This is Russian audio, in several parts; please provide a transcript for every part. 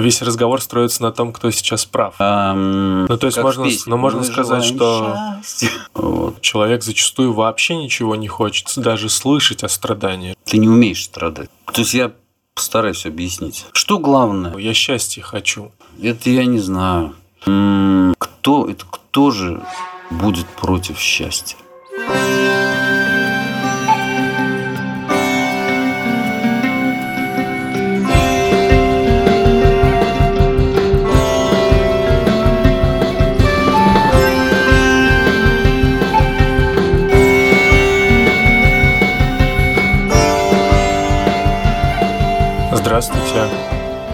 весь разговор строится на том, кто сейчас прав. Ам, Ну, то есть можно, песне, ну, можно «Мы сказать, что счастья». Человек зачастую вообще ничего не хочет, даже слышать о страдании. Ты не умеешь страдать. То есть я постараюсь объяснить. Что главное? Я счастья хочу. Это я не знаю. Кто это кто же будет против счастья?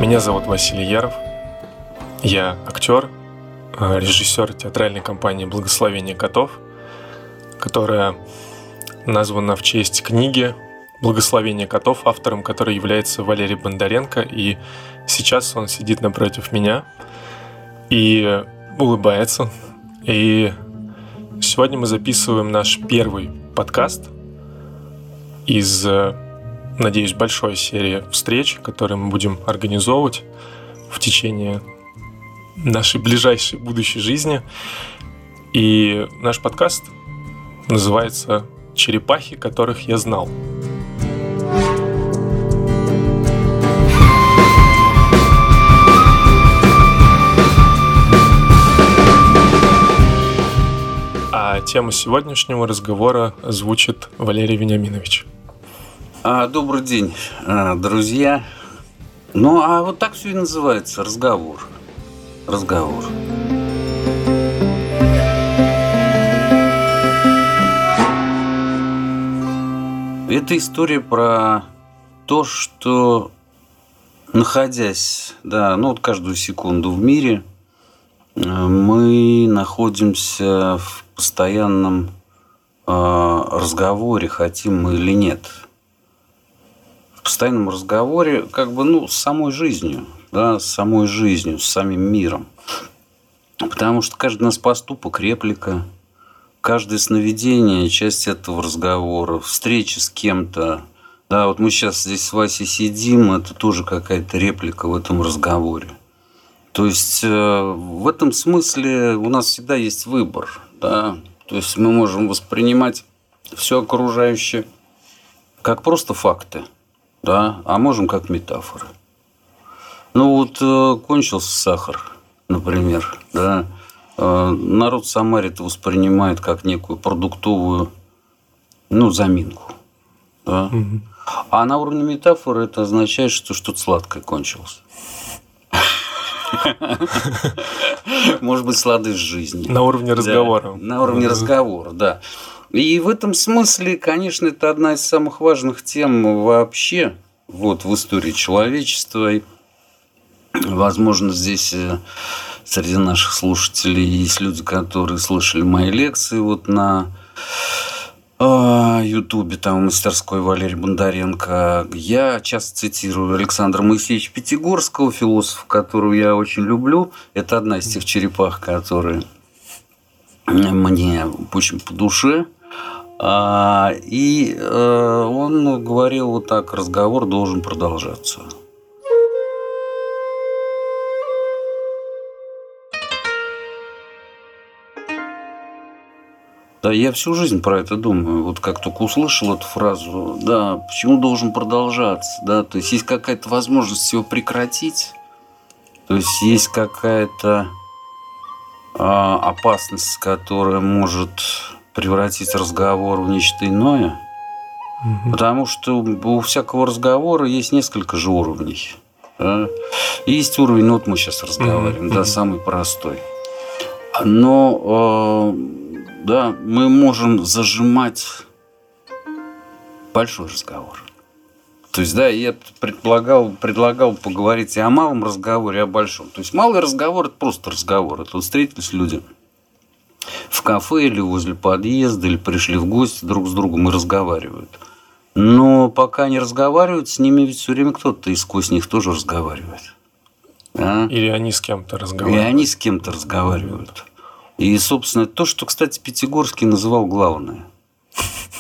Меня зовут Василий Яров. Я актер, э, режиссер театральной компании «Благословение котов», которая названа в честь книги «Благословение котов», автором которой является Валерий Бондаренко. И сейчас он сидит напротив меня и улыбается. И сегодня мы записываем наш первый подкаст из э, надеюсь, большой серии встреч, которые мы будем организовывать в течение нашей ближайшей будущей жизни. И наш подкаст называется «Черепахи, которых я знал». А тема сегодняшнего разговора звучит Валерий Вениаминович. А, добрый день, а, друзья. Ну, а вот так все и называется разговор. Разговор. Это история про то, что находясь, да, ну вот каждую секунду в мире, э, мы находимся в постоянном э, разговоре, хотим мы или нет постоянном разговоре как бы, ну, с самой жизнью, да, с самой жизнью, с самим миром. Потому что каждый нас поступок, реплика, каждое сновидение – часть этого разговора, встреча с кем-то. Да, вот мы сейчас здесь с Васей сидим, это тоже какая-то реплика в этом разговоре. То есть э, в этом смысле у нас всегда есть выбор. Да? То есть мы можем воспринимать все окружающее как просто факты – да, а можем как метафоры. Ну вот э, кончился сахар, например, да, э, народ в Самаре это воспринимает как некую продуктовую, ну, заминку, да. Мгм. А на уровне метафоры это означает, что что-то сладкое кончилось. Может быть, сладость жизни. На уровне разговора. На уровне разговора, да. И в этом смысле, конечно, это одна из самых важных тем вообще вот, в истории человечества. И, возможно, здесь э, среди наших слушателей есть люди, которые слышали мои лекции вот на а, Ютубе, там, мастерской Валерий Бондаренко. Я часто цитирую Александра Моисеевича Пятигорского, философа, которого я очень люблю. Это одна из тех черепах, которые мне очень по душе. А, И э, он говорил вот так, разговор должен продолжаться. Да, я всю жизнь про это думаю. Вот как только услышал эту фразу, да, почему должен продолжаться, да, то есть есть какая-то возможность его прекратить, то есть есть какая-то а, опасность, которая может превратить разговор в нечто иное, Мгм. потому что у всякого разговора есть несколько же уровней. да. Есть уровень, ну вот мы сейчас разговариваем, Мгм, да, самый простой. Но э, да, мы можем зажимать большой разговор. То есть, да, я предполагал, предлагал поговорить и о малом разговоре, и о большом. То есть, малый разговор – это просто разговор. Это вот встретились люди в кафе или возле подъезда, или пришли в гости друг с другом и разговаривают. Но пока они разговаривают, с ними ведь все время кто-то и сквозь них тоже разговаривает. Да? Или они с кем-то разговаривают. они с кем-то разговаривают. И, собственно, то, что, кстати, Пятигорский называл главное.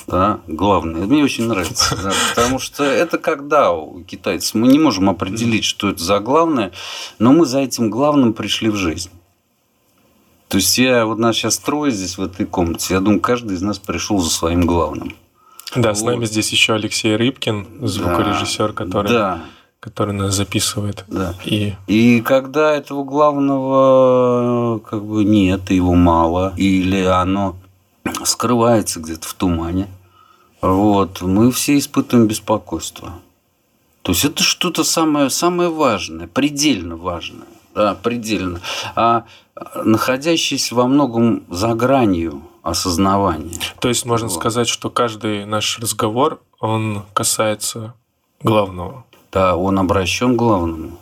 да, главное. Мне очень нравится, да, потому что это когда у китайцев. Мы не можем определить, что это за главное, но мы за этим главным пришли в жизнь. То есть я вот нас сейчас трое здесь в этой комнате. Я думаю, каждый из нас пришел за своим главным. Да, вот. с нами здесь еще Алексей Рыбкин, звукорежиссер, который, да. который нас записывает. Да. И... и когда этого главного как бы нет, его мало, или оно скрывается где-то в тумане, вот, мы все испытываем беспокойство. То есть это что-то самое, самое важное, предельно важное. Да, предельно. А находящийся во многом за гранью осознавания. То есть можно вот. сказать, что каждый наш разговор, он касается главного. Да, он обращен к главному.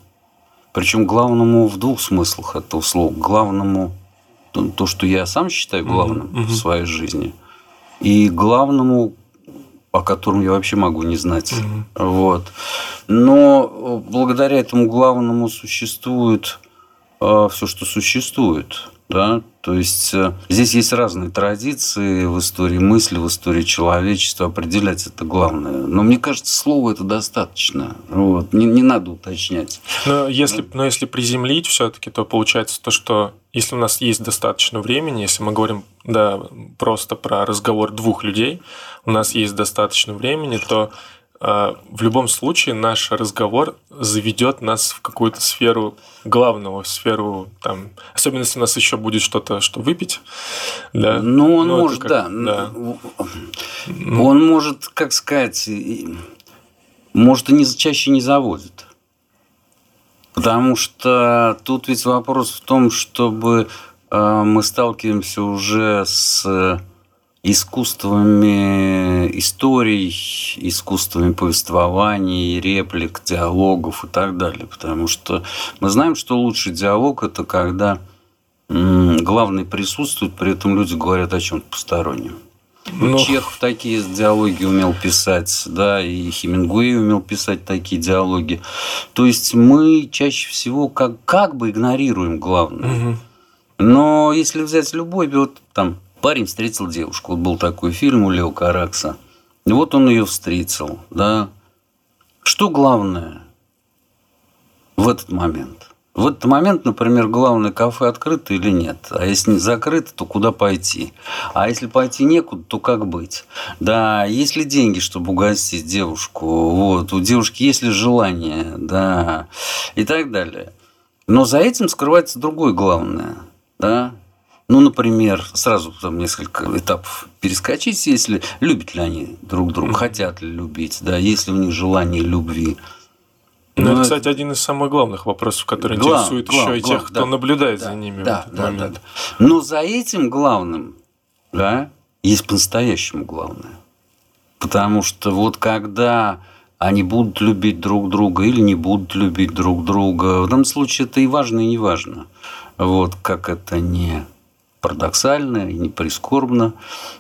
Причем главному в двух смыслах этого слова. Главному то, что я сам считаю главным mm-hmm. в своей жизни, и главному, о котором я вообще могу не знать. Mm-hmm. Вот. Но благодаря этому главному существует э, все, что существует. Да? То есть э, здесь есть разные традиции в истории мысли, в истории человечества. Определять это главное. Но мне кажется, слово это достаточно. Вот. Не, не надо уточнять. Но если, но если приземлить все-таки, то получается то, что если у нас есть достаточно времени, если мы говорим да, просто про разговор двух людей, у нас есть достаточно времени, то в любом случае наш разговор заведет нас в какую-то сферу главного, сферу там, особенно если у нас еще будет что-то, что выпить, да. Ну он ну, может, как, да, да. Он может, как сказать, может и не чаще не заводит, потому что тут ведь вопрос в том, чтобы а, мы сталкиваемся уже с искусствами историй, искусствами повествований, реплик, диалогов и так далее. Потому что мы знаем, что лучший диалог – это когда главный присутствует, при этом люди говорят о чем-то постороннем. Но... Ну, Чехов такие диалоги умел писать, да, и Хемингуэй умел писать такие диалоги. То есть мы чаще всего как, как бы игнорируем главное. Угу. Но если взять любой, вот там парень встретил девушку. Вот был такой фильм у Лео Каракса. И вот он ее встретил. Да. Что главное в этот момент? В этот момент, например, главное, кафе открыто или нет. А если не закрыто, то куда пойти? А если пойти некуда, то как быть? Да, есть ли деньги, чтобы угостить девушку? Вот, у девушки есть ли желание? Да, и так далее. Но за этим скрывается другое главное. Да? Ну, например, сразу там несколько этапов перескочить, если любят ли они друг друга, хотят ли любить, да, есть ли у них желание любви. Ну, это, ну, кстати, один из самых главных вопросов, который глав, интересует глав, еще и тех, кто да, наблюдает да, за ними да, в этот да, момент. Да, да. Но за этим главным, да, есть по-настоящему главное. Потому что вот когда они будут любить друг друга или не будут любить друг друга, в данном случае это и важно, и не важно. Вот как это не парадоксально и не прискорбно,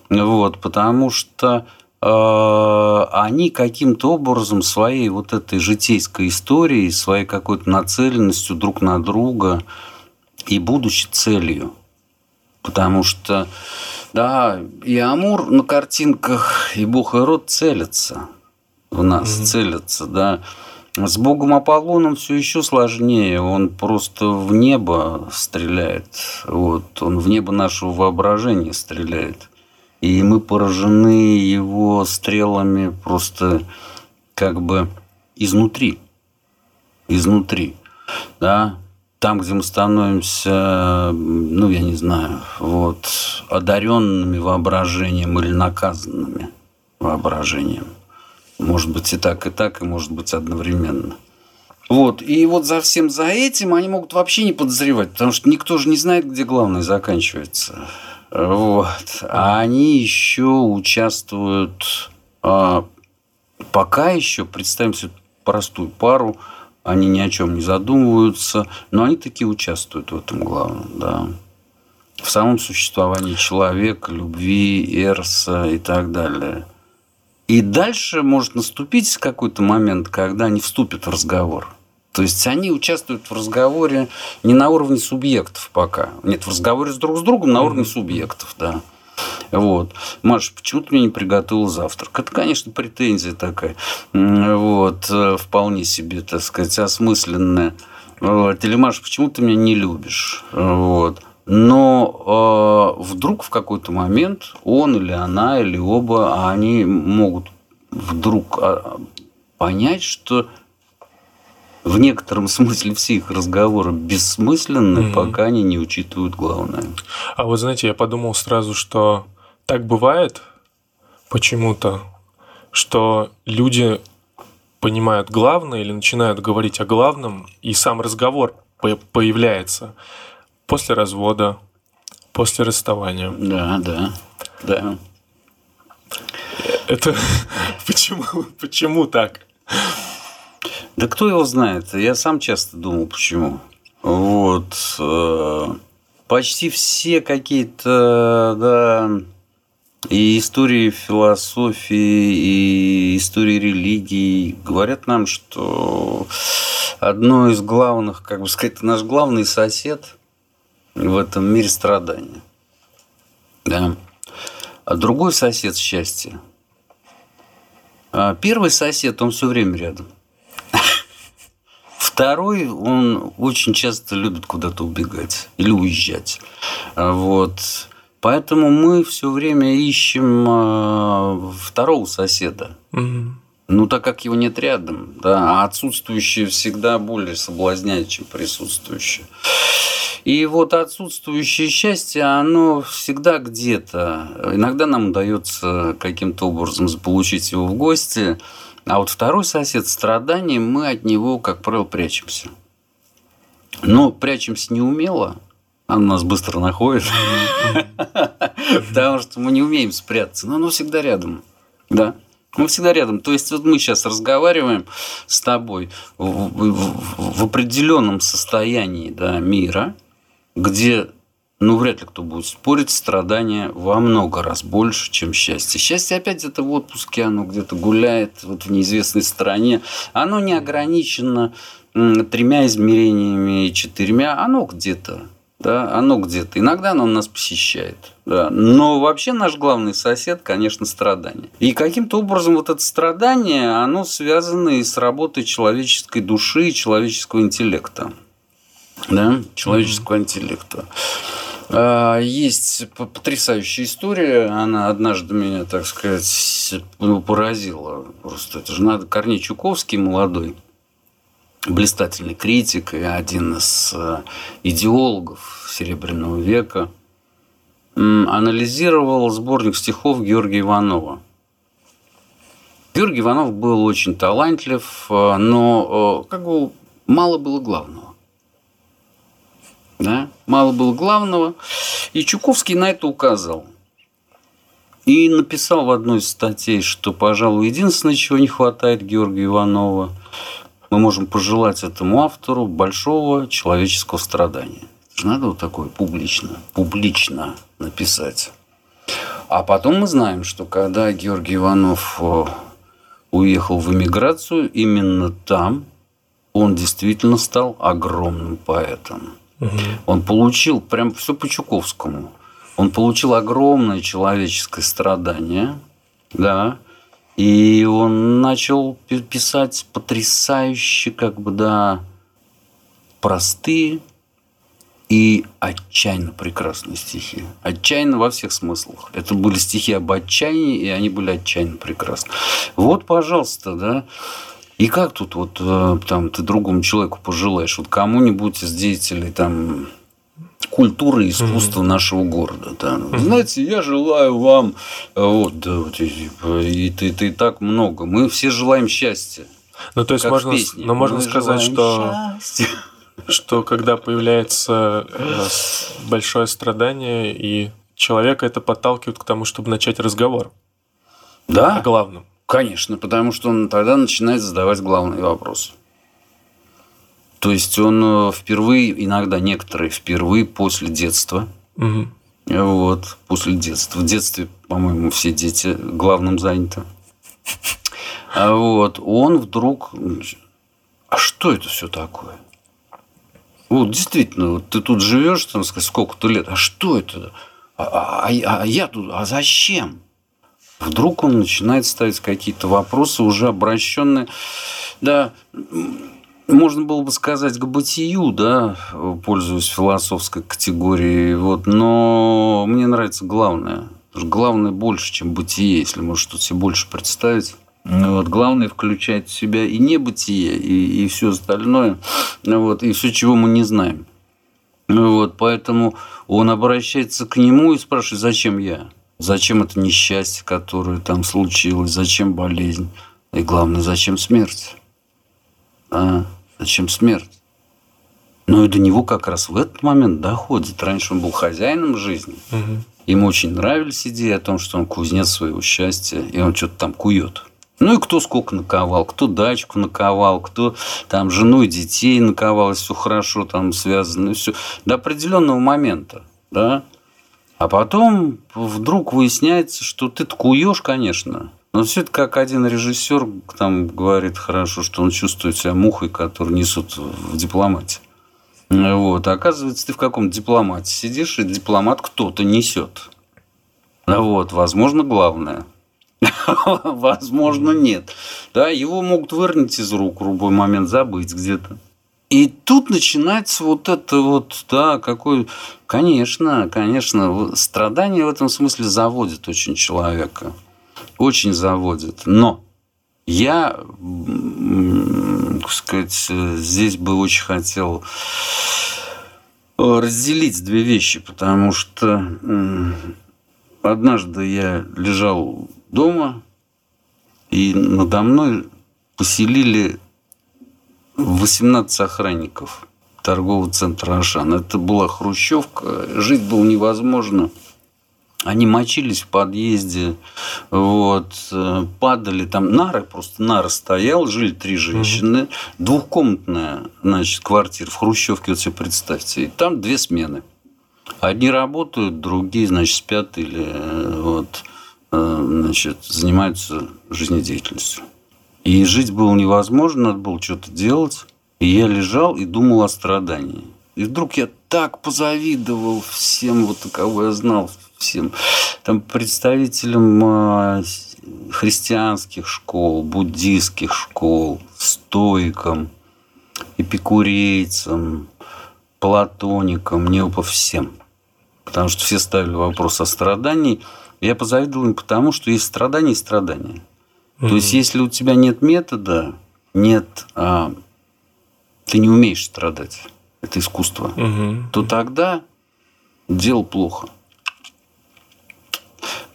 вот, потому что э, они каким-то образом своей вот этой житейской историей, своей какой-то нацеленностью друг на друга и будучи целью. Потому что, да, и Амур на картинках, и Бог и Род целятся в нас, mm-hmm. целятся, да. С богом Аполлоном все еще сложнее. Он просто в небо стреляет. Вот. Он в небо нашего воображения стреляет. И мы поражены его стрелами просто как бы изнутри. Изнутри. Да? Там, где мы становимся, ну, я не знаю, вот, одаренными воображением или наказанными воображением. Может быть и так, и так, и может быть одновременно. Вот. И вот за всем за этим они могут вообще не подозревать, потому что никто же не знает, где главное заканчивается. Вот. А они еще участвуют, а, пока еще, представим себе простую пару, они ни о чем не задумываются, но они таки участвуют в этом главном, да. В самом существовании человека, любви, эрса и так далее – и дальше может наступить какой-то момент, когда они вступят в разговор. То есть они участвуют в разговоре не на уровне субъектов пока. Нет, в разговоре с друг с другом на уровне субъектов, да. Вот. Маша, почему ты мне не приготовил завтрак? Это, конечно, претензия такая. Вот. Э, вполне себе, так сказать, осмысленная. Вот. Или, Маша, почему ты меня не любишь? Вот. Но э, вдруг в какой-то момент он или она, или оба, они могут вдруг а, понять, что в некотором смысле все их разговоры бессмысленны, mm-hmm. пока они не учитывают главное. А вот знаете, я подумал сразу, что так бывает почему-то, что люди понимают главное или начинают говорить о главном, и сам разговор появляется после развода, после расставания. Да, да, да. Это почему, почему так? Да кто его знает? Я сам часто думал, почему. Вот. Э, почти все какие-то, да, и истории философии, и истории религии говорят нам, что одно из главных, как бы сказать, наш главный сосед в этом мире страдания. Да. А другой сосед счастья. А первый сосед, он все время рядом. Второй, он очень часто любит куда-то убегать или уезжать. А вот. Поэтому мы все время ищем а, второго соседа. Угу. Ну, так как его нет рядом, да, а отсутствующее всегда более соблазняет, чем присутствующее. И вот отсутствующее счастье, оно всегда где-то. Иногда нам удается каким-то образом заполучить его в гости, а вот второй сосед страдания, мы от него, как правило, прячемся. Но прячемся неумело, он нас быстро находит, потому что мы не умеем спрятаться, но оно всегда рядом. Да. Мы всегда рядом. То есть, вот мы сейчас разговариваем с тобой в, в, в определенном состоянии да, мира, где ну, вряд ли кто будет спорить, страдания во много раз больше, чем счастье. Счастье опять где-то в отпуске, оно где-то гуляет вот в неизвестной стране. Оно не ограничено тремя измерениями и четырьмя, оно где-то. Да, оно где-то. Иногда оно нас посещает. Да. Но вообще наш главный сосед, конечно, страдание. И каким-то образом вот это страдание, оно связано и с работой человеческой души и человеческого интеллекта да, человеческого mm-hmm. интеллекта. А, есть потрясающая история, она однажды меня, так сказать, поразила. Просто это же надо Корней Чуковский молодой, блистательный критик и один из э, идеологов Серебряного века, анализировал сборник стихов Георгия Иванова. Георгий Иванов был очень талантлив, э, но э, как бы мало было главного. Да? Мало было главного. И Чуковский на это указал. И написал в одной из статей, что, пожалуй, единственное, чего не хватает Георгия Иванова, мы можем пожелать этому автору большого человеческого страдания. Это же надо вот такое публично, публично написать. А потом мы знаем, что когда Георгий Иванов э, уехал в эмиграцию, именно там он действительно стал огромным поэтом. Угу. Он получил прям все по Чуковскому. Он получил огромное человеческое страдание, да, и он начал писать потрясающе, как бы, да, простые и отчаянно прекрасные стихи. Отчаянно во всех смыслах. Это были стихи об отчаянии, и они были отчаянно прекрасны. Вот, пожалуйста, да, и как тут вот э, там ты другому человеку пожелаешь, вот кому-нибудь из деятелей там культуры и искусства mm-hmm. нашего города. Да. Mm-hmm. Знаете, я желаю вам э, вот, да, вот и, и, и так много. Мы все желаем счастья. Ну, то есть можно, но можно Мы сказать, что, что когда появляется э, большое страдание, и человека это подталкивает к тому, чтобы начать разговор. Да. О главном. Конечно, потому что он тогда начинает задавать главный вопрос. То есть он э, впервые, иногда некоторые впервые после детства, угу. вот, после детства. В детстве, по-моему, все дети главным заняты. А вот, он вдруг, а что это все такое? Вот действительно, вот ты тут живешь, там, сколько-то лет, а что это? а, а, а я тут, а зачем? Вдруг он начинает ставить какие-то вопросы, уже обращенные, да, можно было бы сказать к бытию, да, пользуясь философской категорией, вот, но мне нравится главное. Главное больше, чем бытие, если можно что-то себе больше представить. Вот, главное включать в себя и небытие, и, и все остальное, вот, и все, чего мы не знаем. Вот, поэтому он обращается к нему и спрашивает, зачем я? Зачем это несчастье, которое там случилось? Зачем болезнь? И главное, зачем смерть? А? Зачем смерть? Но и до него как раз в этот момент доходит. Раньше он был хозяином жизни. Угу. Ему очень нравились идеи о том, что он кузнец своего счастья, и он что-то там кует. Ну и кто сколько наковал, кто дачку наковал, кто там жену и детей наковал, все хорошо там связано, все до определенного момента, да. А потом вдруг выясняется, что ты куешь, конечно, но все это как один режиссер там говорит хорошо, что он чувствует себя мухой, которую несут в дипломате. Вот. А оказывается, ты в каком дипломате сидишь, и дипломат кто-то несет. Вот, возможно, главное. Возможно, нет. Да, его могут вырнуть из рук в любой момент, забыть где-то. И тут начинается вот это вот, да, какой... Конечно, конечно, страдание в этом смысле заводит очень человека очень заводит. Но я, так сказать, здесь бы очень хотел разделить две вещи, потому что однажды я лежал дома, и надо мной поселили 18 охранников торгового центра «Ашан». Это была хрущевка, жить было невозможно – они мочились в подъезде, вот, э, падали там, нары, просто нары стоял, жили три женщины, угу. двухкомнатная, значит, квартира в Хрущевке, вот себе представьте, и там две смены. Одни работают, другие, значит, спят или э, вот, э, значит, занимаются жизнедеятельностью. И жить было невозможно, надо было что-то делать. И я лежал и думал о страдании. И вдруг я так позавидовал всем, вот кого я знал, всем там представителям а, христианских школ, буддийских школ, стоикам, эпикурейцам, платоникам, неопо всем. Потому что все ставили вопрос о страдании. Я позавидовал им потому, что есть страдания и страдания. Mm-hmm. То есть, если у тебя нет метода, нет, а, ты не умеешь страдать, это искусство, mm-hmm. то тогда дело плохо.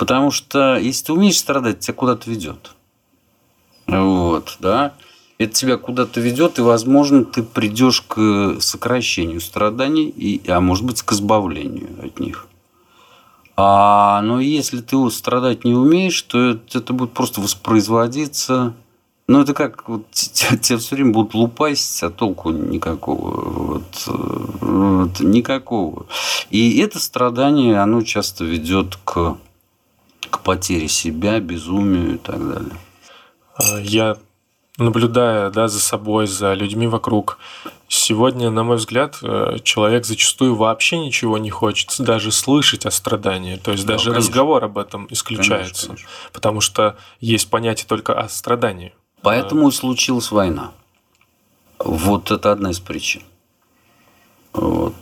Потому что если ты умеешь страдать, тебя куда-то ведет. Вот, да. Это тебя куда-то ведет, и, возможно, ты придешь к сокращению страданий, и, а может быть, к избавлению от них. А, но если ты страдать не умеешь, то это, это будет просто воспроизводиться. Ну, это как вот, тебя, тебя все время будут лупасить, а толку никакого. Вот, вот, никакого. И это страдание, оно часто ведет к к потере себя, безумию и так далее. А, я наблюдая да, за собой, за людьми вокруг, сегодня, на мой взгляд, э, человек зачастую вообще ничего не хочет даже слышать о страдании. То есть да, даже конечно. разговор об этом исключается. Конечно, конечно. Потому что есть понятие только о страдании. Поэтому и случилась война. Вот это одна из причин. Вот.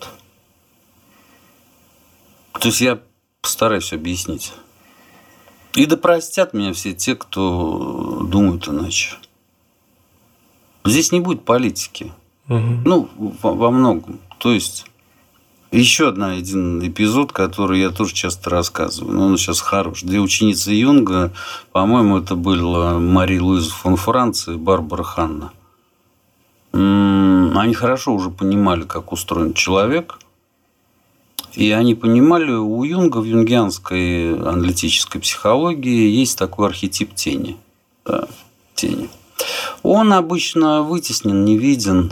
То есть я постараюсь объяснить. И да простят меня все те, кто думают иначе. Здесь не будет политики. Угу. Ну, во, во многом. То есть, еще одна, один эпизод, который я тоже часто рассказываю, но он сейчас хорош. Две ученицы Юнга, по-моему, это была Мария Луиза фон Франц и Барбара Ханна. Они хорошо уже понимали, как устроен человек – и они понимали, у Юнга в юнгианской аналитической психологии есть такой архетип тени. Да, тени. Он обычно вытеснен, не виден.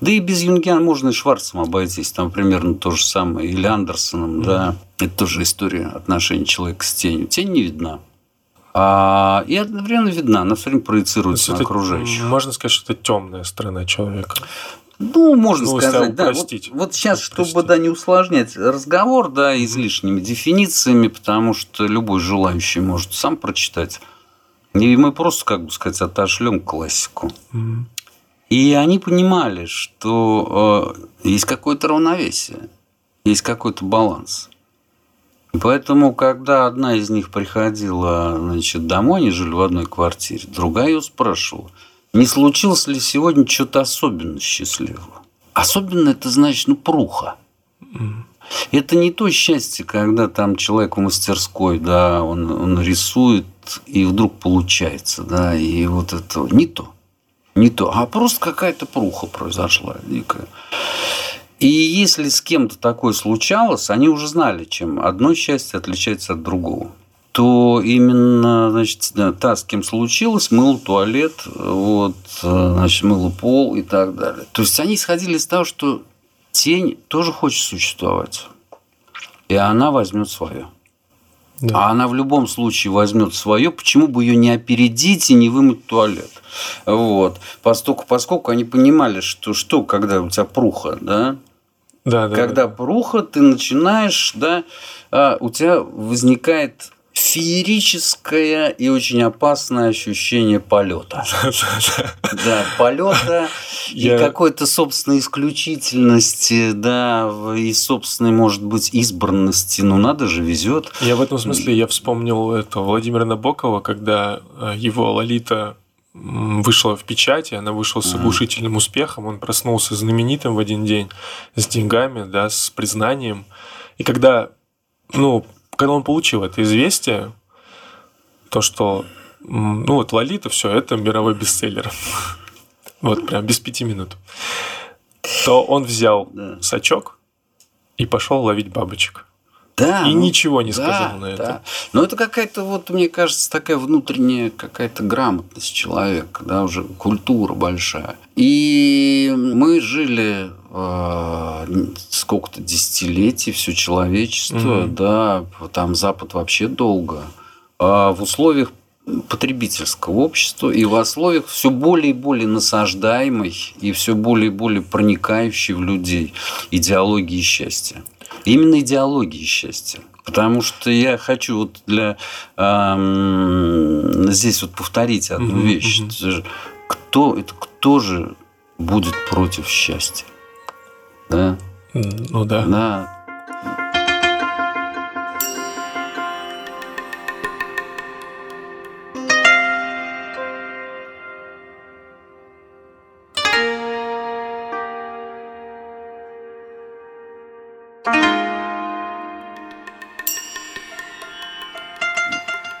Да и без Юнгиана можно и Шварцем обойтись. Там примерно то же самое. Или Андерсоном, mm-hmm. да. Это тоже история отношений человека с тенью. Тень не видна. А, и одновременно видна, она все время проецируется на окружающих. Можно сказать, что это темная сторона человека. Ну, можно Ну, сказать, да. Вот, упростить. вот сейчас, чтобы Упростить. да, не усложнять разговор, да, излишними дефинициями, потому что любой желающий может сам прочитать. И мы просто, как бы сказать, отошлем классику. И они понимали, что э, есть какое-то равновесие, есть какой-то баланс. И Поэтому, когда одна из них приходила значит, домой, они жили в одной квартире, другая ее спрашивала, не случилось ли сегодня что-то особенно счастливого? Особенно это значит, ну, пруха. Это не то счастье, когда там человек в мастерской, да, он, он рисует, и вдруг получается, да, и вот это не то. Не то, а просто какая-то пруха произошла дикая. И если с кем-то такое случалось, они уже знали, чем одно счастье отличается от другого то именно значит, да, та, с кем случилось, мыл туалет, вот, э, значит, мыл пол и так далее. То есть они исходили из того, что тень тоже хочет существовать. И она возьмет свое. Да. А она в любом случае возьмет свое, почему бы ее не опередить и не вымыть туалет? Вот. Поскольку, поскольку они понимали, что, что когда у тебя пруха, да, Да, да, когда да. пруха, ты начинаешь, да, а, у тебя возникает феерическое и очень опасное ощущение полета. Да, полета и какой-то собственной исключительности, да, и собственной, может быть, избранности. Ну, надо же, везет. Я в этом смысле я вспомнил это Владимира Набокова, когда э, его Лолита вышла в печати, она вышла с оглушительным успехом, он проснулся знаменитым в один день, с деньгами, да, с признанием. И когда, ну, когда он получил это известие, то, что, ну, вот Лолита, все, это мировой бестселлер. Вот прям без пяти минут. То он взял Да. сачок и пошел ловить бабочек. Да, И ну, ничего не да, сказал на да. это. Но это какая-то, вот, мне кажется, такая внутренняя какая-то грамотность человека, да, уже культура большая. И мы жили сколько-то десятилетий, все человечество, Мгм. да, там Запад вообще долго. А в условиях потребительского общества и в условиях все более и более насаждаемой и все более и более проникающей в людей идеологии счастья. Именно идеологии счастья. Потому что я хочу вот для ам, здесь вот повторить одну вещь. Кто это кто же будет против счастья? Да, Ну да. да.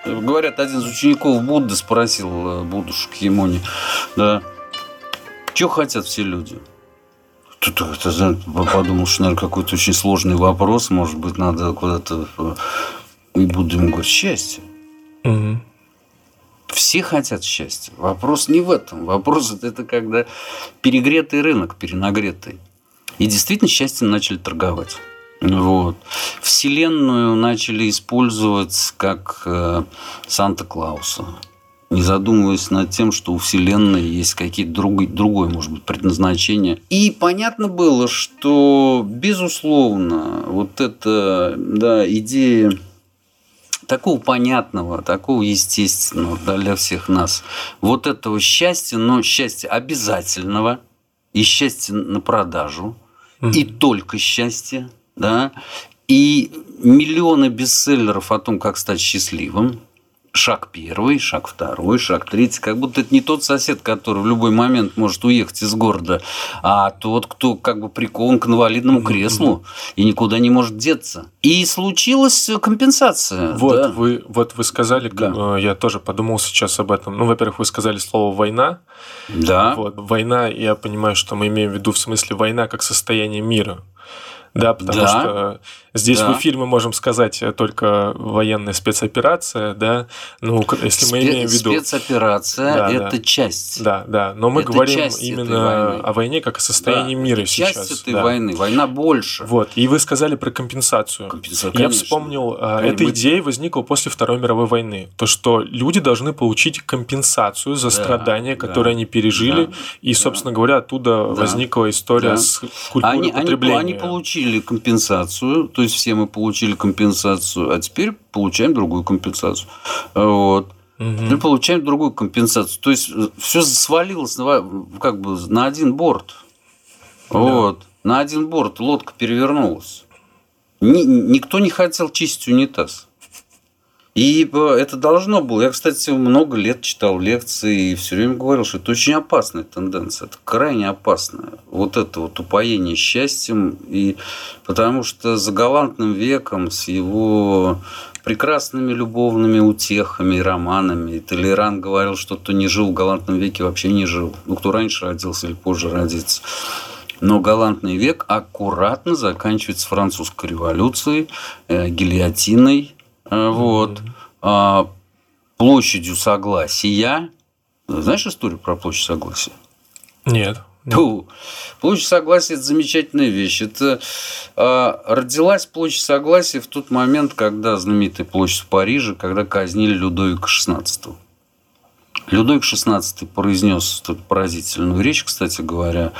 Говорят, один из учеников Будды спросил э, Буддушу Кимони, да, что хотят все люди? Тут это, подумал, что, наверное, какой-то очень сложный вопрос, может быть, надо куда-то... э, И Будда ему говорит, счастье. Мгм. Все хотят счастья. Вопрос не в этом. Вопрос это, это когда перегретый рынок, перенагретый. И действительно счастьем начали торговать. Вот. Вселенную начали использовать как э, Санта-Клауса. Не задумываясь над тем, что у Вселенной есть какие-то другие, другое, может быть, предназначение. И понятно было, что, безусловно, вот эта да, идея такого понятного, такого естественного да, для всех нас, вот этого счастья, но счастья обязательного, и счастья на продажу, и только счастье, да, и миллионы бестселлеров о том, как стать счастливым. Шаг первый, шаг второй, шаг третий. Как будто это не тот сосед, который в любой момент может уехать из города, а тот, кто как бы прикован к инвалидному креслу и никуда не может деться. И случилась компенсация. Вот, да. вы, вот вы сказали, Да. э, я тоже подумал сейчас об этом. Ну, во-первых, вы сказали слово «война». Да. Вот, война, я понимаю, что мы имеем в виду в смысле война как состояние мира. Да, потому Да. что здесь Да. в эфире мы можем сказать э, только военная спецоперация, да, ну, если мы Спе- имеем в виду... Спецоперация Да, это да. часть. Да, да, но мы Это говорим именно о войне как о состоянии Да, мира это сейчас. часть этой да. войны. Война больше. Вот, и вы сказали про компенсацию. Компенсация, Я конечно. вспомнил, Конечно, эта мы- идея возникла после Второй мировой войны. То, что люди должны получить компенсацию за Да, страдания, да, которые они пережили. да, и, собственно говоря, оттуда Да. возникла история Да. с культурой Они, они, они получили компенсацию, то есть все мы получили компенсацию, а теперь получаем другую компенсацию. Вот. Мгм. Мы получаем другую компенсацию. То есть все свалилось на, как бы на один борт. Вот. На один борт лодка перевернулась. Ни- никто не хотел чистить унитаз. И э, это должно было. Я, кстати, много лет читал лекции и все время говорил, что это очень опасная тенденция. Это крайне опасная. Вот это вот упоение счастьем. И потому что за галантным веком с его прекрасными любовными утехами и романами. И Толеран говорил, что кто не жил в галантном веке, вообще не жил. Ну, кто раньше родился или позже родится. Но галантный век аккуратно заканчивается французской революцией, э, гильотиной, вот, а, площадью согласия. Знаешь историю про площадь согласия? Нет. Ту. Площадь Согласия – это замечательная вещь. Это а, родилась Площадь Согласия в тот момент, когда знаменитая площадь в Париже, когда казнили Людовика XVI. Людовик XVI произнес эту поразительную речь, кстати говоря,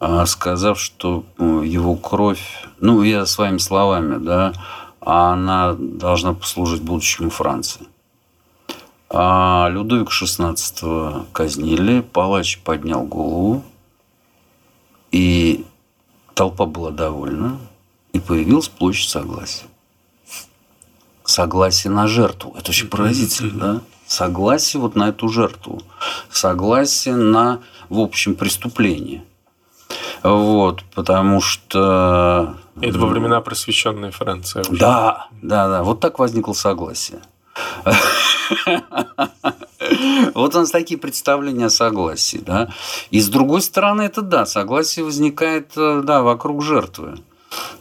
а, сказав, что э, его кровь, ну, я своими словами, да, а она должна послужить будущему Франции. А Людовик XVI казнили, палач поднял голову, и толпа была довольна, и появилась площадь согласия. Согласие на жертву. Это очень поразительно, да? Согласие вот на эту жертву. Согласие на, в общем, преступление. Вот, потому что... Это во времена просвещенной Франции. уже. Да, да, да. Вот так возникло согласие. Вот у нас такие представления о согласии, да. И с другой стороны, это да, согласие возникает, э, да, вокруг жертвы.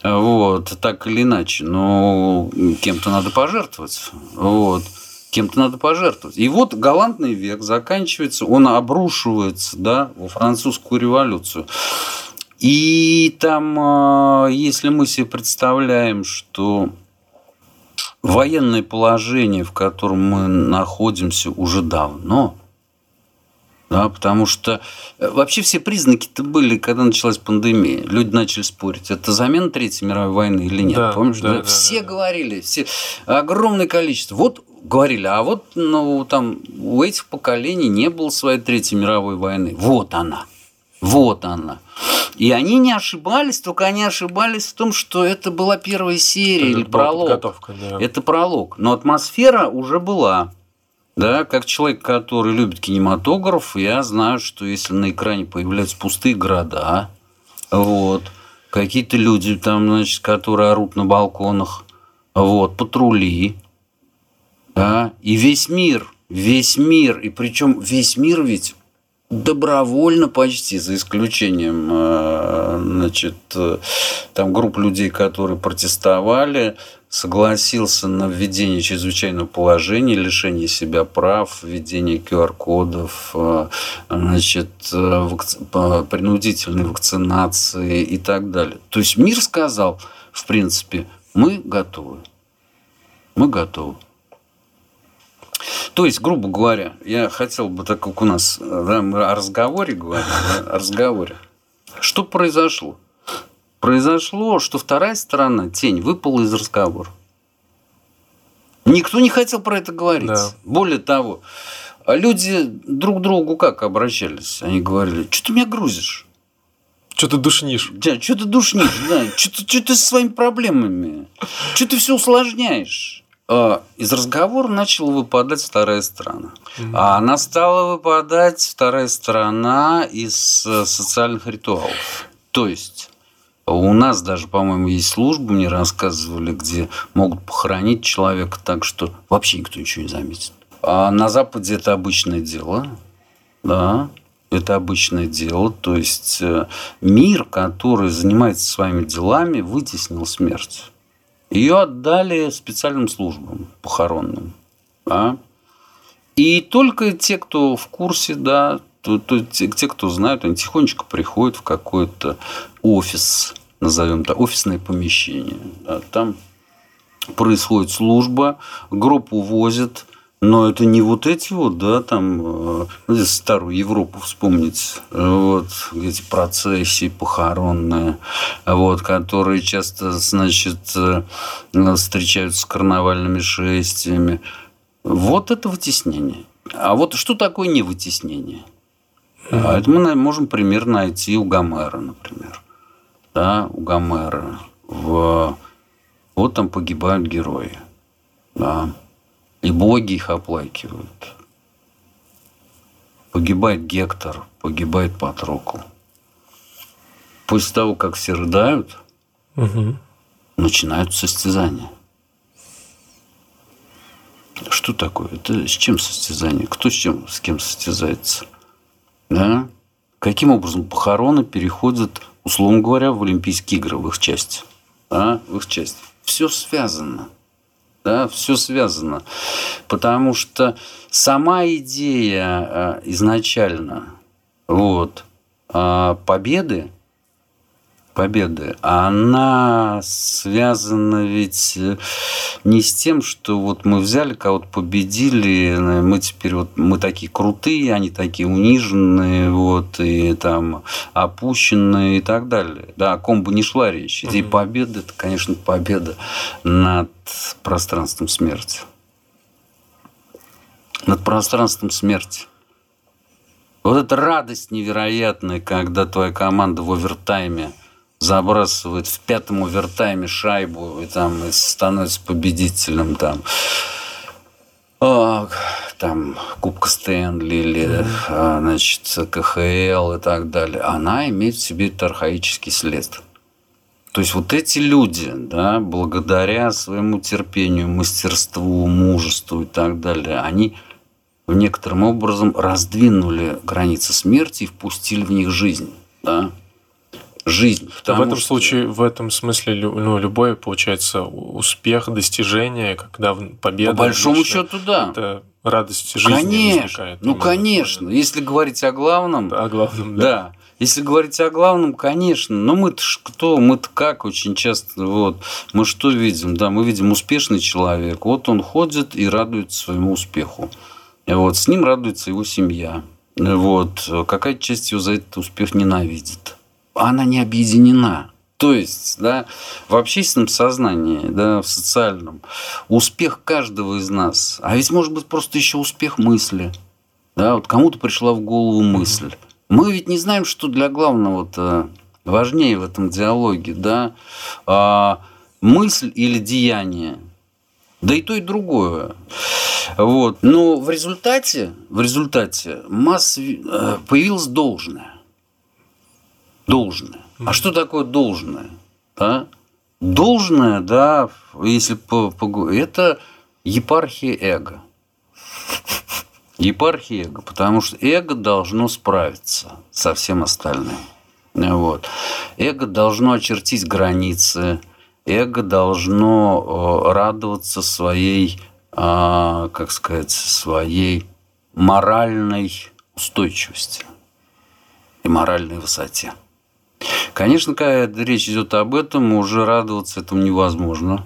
Вот, так или иначе. Но кем-то надо пожертвовать. Вот. Кем-то надо пожертвовать. И вот галантный век заканчивается, он обрушивается да, во французскую революцию. И там, э, если мы себе представляем, что военное положение, в котором мы находимся уже давно, да, потому что э, вообще все признаки-то были, когда началась пандемия. Люди начали спорить, это замена Третьей мировой войны или нет. Да, Помнишь, да, да? да, все да. говорили, все огромное количество. Вот говорили, а вот ну, там у этих поколений не было своей Третьей мировой войны. Вот она. Вот она. И они не ошибались, только они ошибались в том, что это была первая серия Это или пролог. да. Это пролог. Но атмосфера уже была. Да, как человек, который любит кинематограф, я знаю, что если на экране появляются пустые города, вот, какие-то люди там, значит, которые орут на балконах, вот, патрули, да, и весь мир, весь мир, и причем весь мир ведь добровольно почти, за исключением э, значит, э, там групп людей, которые протестовали, согласился на введение чрезвычайного положения, лишение себя прав, введение QR-кодов, э, значит, вакци- принудительной вакцинации и так далее. То есть мир сказал, в принципе, мы готовы. Мы готовы. То есть, грубо говоря, я хотел бы, так как у нас да, мы о разговоре говорим, да, о разговоре. Что произошло? Произошло, что вторая сторона, тень, выпала из разговора. Никто не хотел про это говорить. Да. Более того, люди друг к другу как обращались? Они говорили, что ты меня грузишь? Что ты душнишь? Да, что ты душнишь, да, что ты, чё ты со своими проблемами, что ты все усложняешь. А, Из разговора начала выпадать вторая сторона. А она стала выпадать, вторая сторона, из э, социальных ритуалов. То есть, у нас даже, по-моему, есть службы, мне рассказывали, где могут похоронить человека так, что вообще никто ничего не заметит. А на Западе это обычное дело. Да. Это обычное дело. То есть э, мир, который занимается своими делами, вытеснил смерть. Ее отдали специальным службам похоронным. Да? И только те, кто в курсе, да, то, то, те, те, кто знают, они тихонечко приходят в какой-то офис, назовем это офисное помещение. Да, там происходит служба, группу возят, но это не вот эти вот, да, там, э, старую Европу вспомнить, вот, эти процессии похоронные, вот, которые часто, значит, э, встречаются с карнавальными шествиями. Вот это вытеснение. А вот что такое невытеснение? Mm-hmm. А это мы можем пример найти у Гомера, например. Да, у Гомера. В... Вот там погибают герои. Да. И боги их оплакивают. Погибает Гектор, погибает Патрокл. После того, как все рыдают, угу. начинают состязания. Что такое? Это с чем состязание? Кто с, чем, с кем состязается? Да? Каким образом похороны переходят, условно говоря, в Олимпийские игры в их части? Да? В их части. Все связано да, все связано. Потому что сама идея э, изначально вот, а, победы, победы, она связана ведь э, не с тем, что вот мы взяли кого-то, победили, э, мы теперь вот мы такие крутые, они такие униженные, вот, и там опущенные и так далее. Да, о ком бы ни шла речь. Идея угу. победы – это, конечно, победа над пространством смерти. Над пространством смерти. Вот эта радость невероятная, когда твоя команда в овертайме – забрасывает в пятом овертайме шайбу и там и становится победителем там. А, там Кубка Стэнли или mm-hmm. значит, КХЛ и так далее, она имеет в себе архаический след. То есть вот эти люди, да, благодаря своему терпению, мастерству, мужеству и так далее, они в некоторым образом раздвинули границы смерти и впустили в них жизнь. Да? Жизнь. В этом что... случае, в этом смысле, ну, любой, получается, успех, достижение, когда победа... По большому лично, счету, да. Это радость жизни конечно, возникает. Ну, конечно. Если говорить о главном... О главном, да. да. Если говорить о главном, конечно. Но мы-то кто? Мы-то как очень часто... Вот, мы что видим? Да, мы видим успешный человек. Вот он ходит и радуется своему успеху. Вот, с ним радуется его семья. Вот, какая часть его за этот успех ненавидит она не объединена. То есть, да, в общественном сознании, да, в социальном, успех каждого из нас, а ведь может быть просто еще успех мысли, да, вот кому-то пришла в голову мысль. Мы ведь не знаем, что для главного-то важнее в этом диалоге, да, а, мысль или деяние, да и то, и другое. Вот. Но в результате, в результате масс... Э, появилось должное должное. А что такое должное? Да? Должное, да, если по, по, это епархия эго. Епархия эго, потому что эго должно справиться со всем остальным. Вот. Эго должно очертить границы, эго должно э, радоваться своей, а, как сказать, своей моральной устойчивости и моральной высоте. Конечно, когда речь идет об этом, уже радоваться этому невозможно.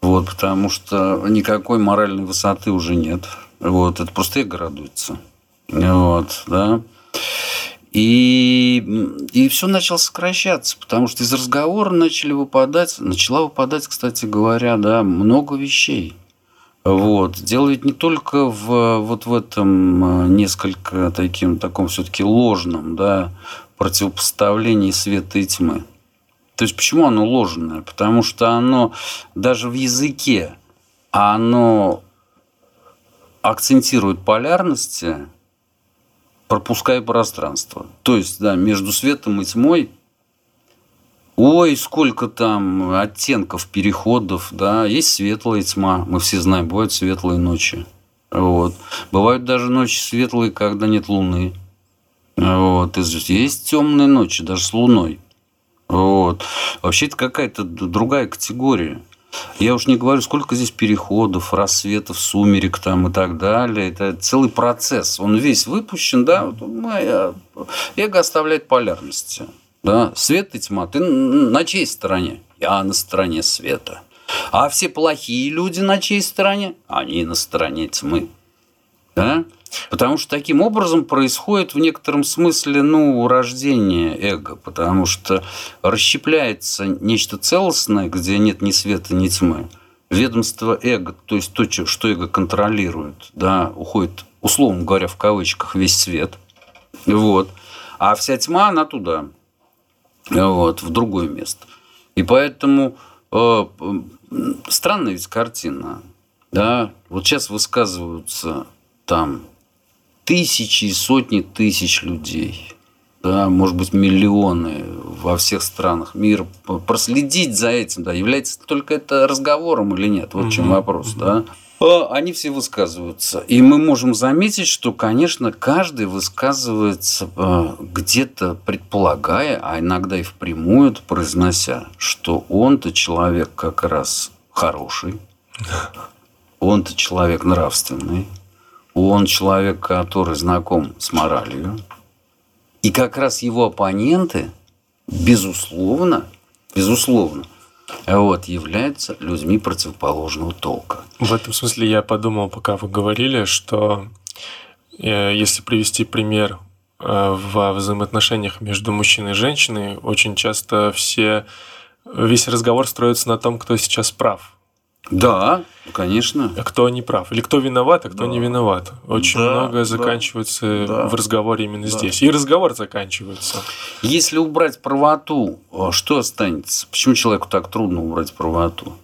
Вот, потому что никакой моральной высоты уже нет. Вот, это просто эго радуется. Вот, да. И, и все начало сокращаться, потому что из разговора начали выпадать, начала выпадать, кстати говоря, да, много вещей. Вот. Дело ведь не только в, вот в этом э, несколько таким, таком все-таки ложном да, противопоставлении света и тьмы. То есть почему оно ложное? Потому что оно даже в языке, оно акцентирует полярности, пропуская пространство. То есть, да, между светом и тьмой Ой, сколько там оттенков, переходов, да, есть светлая тьма, мы все знаем, бывают светлые ночи. Вот. Бывают даже ночи светлые, когда нет луны. Вот. Есть темные ночи, даже с луной. Вот. Вообще это какая-то другая категория. Я уж не говорю, сколько здесь переходов, рассветов, сумерек там и так далее. Это целый процесс. Он весь выпущен, да. Моя эго оставляет полярности. Да? Свет и тьма. Ты на чьей стороне? Я на стороне света. А все плохие люди на чьей стороне? Они на стороне тьмы. Да? Потому что таким образом происходит в некотором смысле ну, рождение эго, потому что расщепляется нечто целостное, где нет ни света, ни тьмы. Ведомство эго, то есть то, что эго контролирует, да, уходит, условно говоря, в кавычках, весь свет. Вот. А вся тьма, она туда, вот, в другое место. И поэтому э, странная ведь картина. Да? Вот сейчас высказываются там тысячи и сотни тысяч людей, да, может быть, миллионы во всех странах мира. Проследить за этим, да, является только это разговором или нет, вот в чем вопрос, да. А, они все высказываются. И мы можем заметить, что, конечно, каждый высказывается а, где-то предполагая, а иногда и впрямую это произнося, что он-то человек как раз хороший, он-то человек нравственный, он человек, который знаком с моралью. И как раз его оппоненты, безусловно, безусловно, вот, являются людьми противоположного толка. В этом смысле я подумал, пока вы говорили, что э, если привести пример э, во взаимоотношениях между мужчиной и женщиной, очень часто все весь разговор строится на том, кто сейчас прав. Да, конечно. А кто не прав? Или кто виноват, а кто да. не виноват? Очень да, многое заканчивается да, в разговоре именно да. здесь. И разговор заканчивается. Если убрать правоту, а что останется? Почему человеку так трудно убрать правоту?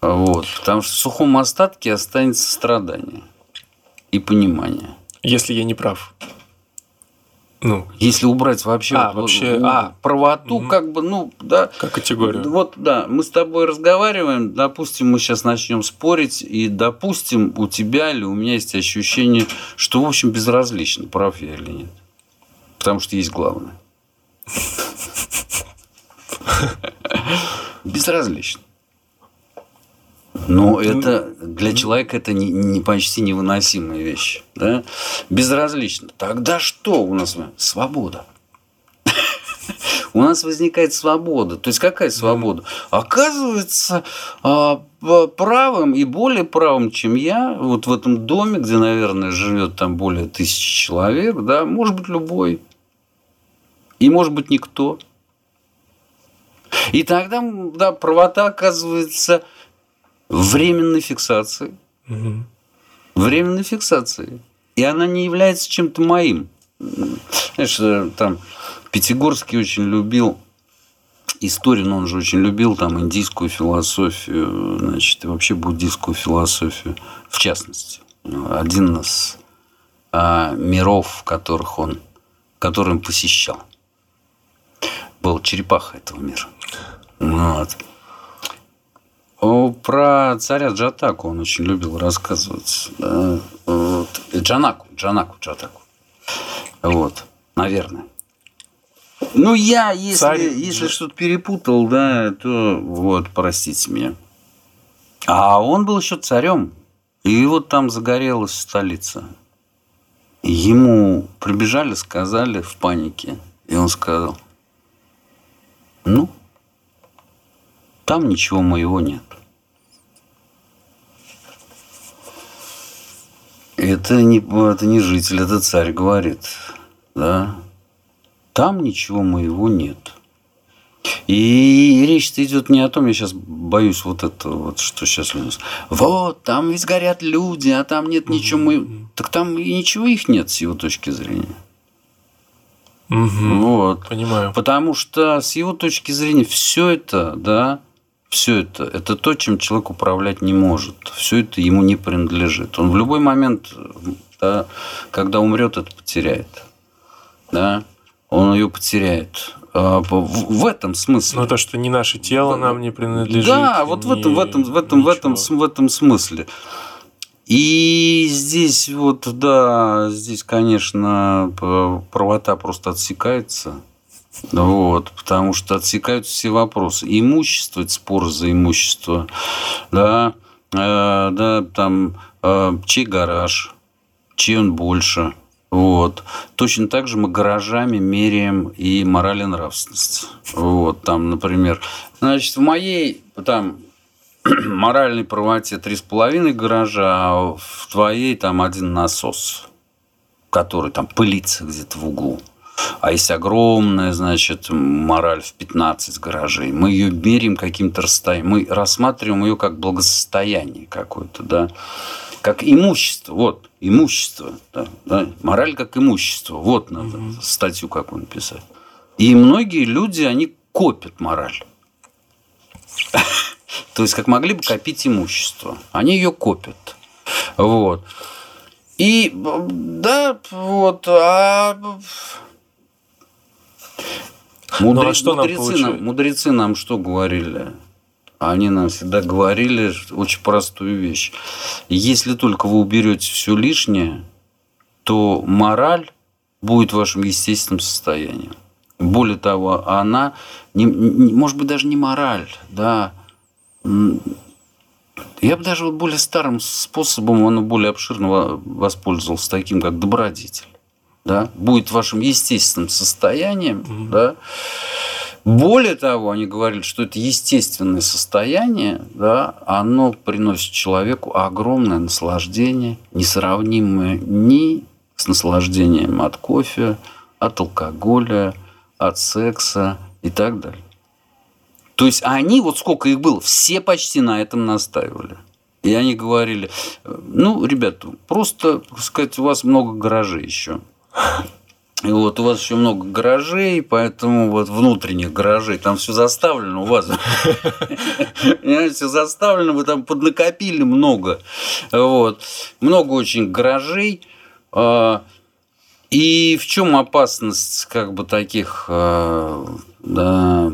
Вот. Потому что в сухом остатке останется страдание и понимание. Если я не прав. Ну, если убрать вообще, а, вообще а, правоту, угу. как бы, ну, да. Как категорию. Вот, да, мы с тобой разговариваем, допустим, мы сейчас начнем спорить, и, допустим, у тебя или у меня есть ощущение, что, в общем, безразлично, прав я или нет. Потому что есть главное. Безразлично. Но это для человека это не, не почти невыносимая вещь. Да? Безразлично. Тогда что у нас? Свобода. У нас возникает свобода. То есть какая свобода? Оказывается, а, правым и более правым, чем я, вот в этом доме, где, наверное, живет там более тысячи человек, да, может быть любой. И может быть никто. И тогда да, правота оказывается временной фиксации. Угу. Временной фиксации. И она не является чем-то моим. Знаешь, э, там Пятигорский очень любил историю, но он же очень любил там индийскую философию, значит, и вообще буддийскую философию, в частности. Один из а, миров, которых он, который он посещал, был черепаха этого мира. Вот. Про царя Джатаку он очень любил рассказывать. Да? Вот. Джанаку, Джанаку, Джатаку. Вот, наверное. Ну, я, если, Царь... если что-то перепутал, да, то вот, простите меня. А он был еще царем. И вот там загорелась столица. Ему прибежали, сказали в панике. И он сказал, ну, там ничего моего нет. Это не, это не житель, это царь говорит. Да? Там ничего моего нет. И речь идет не о том, я сейчас боюсь вот это вот, что сейчас люди. Вот, там ведь горят люди, а там нет ничего. Мы... Так там и ничего их нет с его точки зрения. Угу, вот. Понимаю. Потому что с его точки зрения все это, да, все это, это то, чем человек управлять не может. Все это ему не принадлежит. Он в любой момент, да, когда умрет, это потеряет. Да? Он ее потеряет. А, в этом смысле. Но то, что не наше тело нам не принадлежит. Да, вот в этом, в этом, в этом, в этом, в этом смысле. И здесь вот, да, здесь, конечно, правота просто отсекается. Вот, потому что отсекаются все вопросы. Имущество, это спор за имущество, да, э, да, там, э, чей гараж, чей он больше, вот. Точно так же мы гаражами меряем и мораль и нравственность. Вот, там, например, значит, в моей, там, моральной правоте три с половиной гаража, а в твоей там один насос, который там пылится где-то в углу. А есть огромная, значит, мораль в 15 гаражей. Мы ее меряем каким-то расстоянием. Мы рассматриваем ее как благосостояние какое-то, да. Как имущество. Вот, имущество. Да, да. Мораль как имущество. Вот надо угу. статью какую написать. И многие люди, они копят мораль. То есть, как могли бы копить имущество. Они ее копят. Вот. И да, вот, а Мудре... Ну, а что мудрецы, нам, нам, мудрецы нам что говорили? Они нам всегда говорили очень простую вещь. Если только вы уберете все лишнее, то мораль будет вашим естественным состоянием. Более того, она, не, не, может быть, даже не мораль, да, я бы даже вот более старым способом, он более обширно воспользовался, таким как добродетель. Да, будет вашим естественным состоянием. Угу. Да. Более того, они говорили, что это естественное состояние, да, оно приносит человеку огромное наслаждение, несравнимое ни с наслаждением от кофе, от алкоголя, от секса и так далее. То есть они, вот сколько их было, все почти на этом настаивали. И они говорили, ну, ребята, просто, так сказать, у вас много гаражей еще. И вот у вас еще много гаражей, поэтому вот внутренних гаражей, там все заставлено у вас. Все заставлено, вы там поднакопили много. Вот. Много очень гаражей. А, и в чем опасность как бы таких а, да,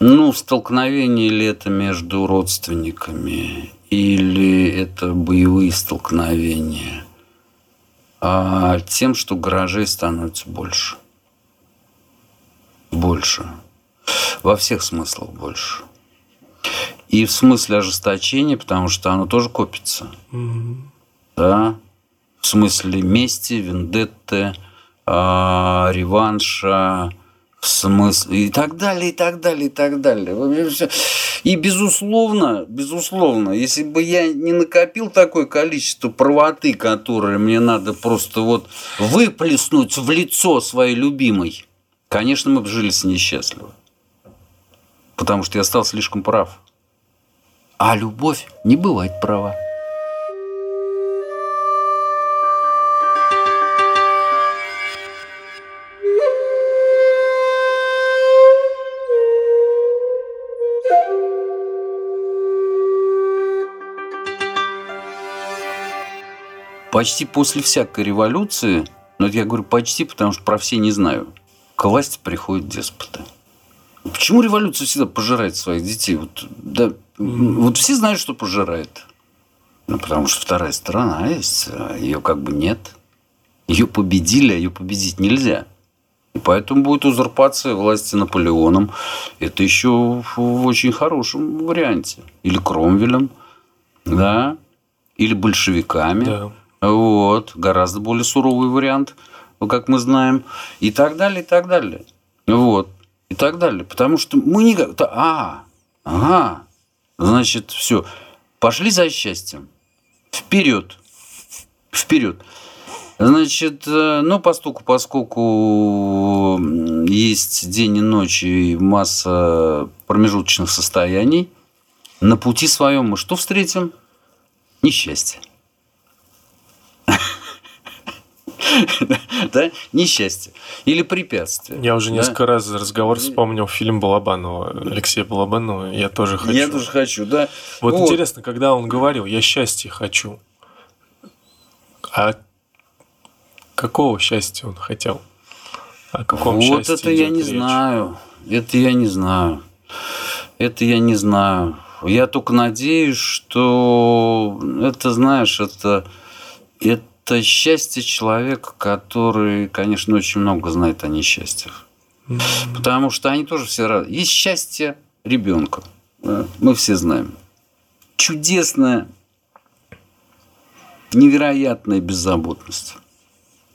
ну, столкновение ли это между родственниками или это боевые столкновения? А тем, что гаражей становится больше. Больше. Во всех смыслах больше. И в смысле ожесточения, потому что оно тоже копится. Mm-hmm. Да? В смысле мести, вендетты, а, реванша, в смысле, и так далее, и так далее, и так далее. И безусловно, безусловно, если бы я не накопил такое количество правоты, которое мне надо просто вот выплеснуть в лицо своей любимой, конечно, мы бы жили с несчастливо. Потому что я стал слишком прав. А любовь не бывает права. Почти после всякой революции, но это я говорю почти, потому что про все не знаю, к власти приходят деспоты. Почему революция всегда пожирает своих детей? Вот, да, вот все знают, что пожирает. Ну, потому что вторая сторона есть, а ее как бы нет. Ее победили, а ее победить нельзя. И поэтому будет узурпация власти Наполеоном. Это еще в очень хорошем варианте. Или Кромвелем, да, или большевиками. Да. Вот, гораздо более суровый вариант, как мы знаем, и так далее, и так далее. Вот, и так далее. Потому что мы никак... А, ага, значит, все. Пошли за счастьем. Вперед. Вперед. Значит, э, ну, поскольку, поскольку есть день и ночь и масса промежуточных состояний, на пути своем мы что встретим? Несчастье. да, несчастье или препятствие. Я уже несколько раз за разговор вспомнил фильм Балабанова, Алексея Балабанова. Я тоже хочу. Я тоже хочу, да. Вот, вот интересно, когда он говорил, я счастье хочу. А какого счастья он хотел? О каком вот счастье это я не речь? знаю. Это я не знаю. Это я не знаю. я только надеюсь, что это, знаешь, это, это счастье человека, который, конечно, очень много знает о несчастьях. Потому что они тоже все разные. Есть счастье ребенка. Мы все знаем. Чудесная, невероятная беззаботность.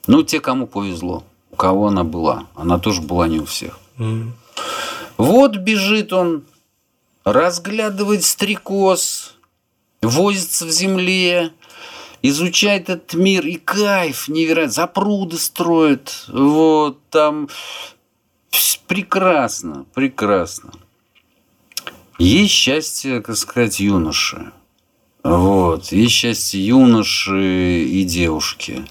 Ну, те, кому повезло, у кого она была. Она тоже была не у всех. Mm. Вот бежит он, разглядывает стрекоз, возится в земле, изучает этот мир, и кайф невероятно. Запруды строит, вот, там прекрасно, прекрасно. Есть счастье, как сказать, юноши. Вот. Есть счастье юноши и девушки.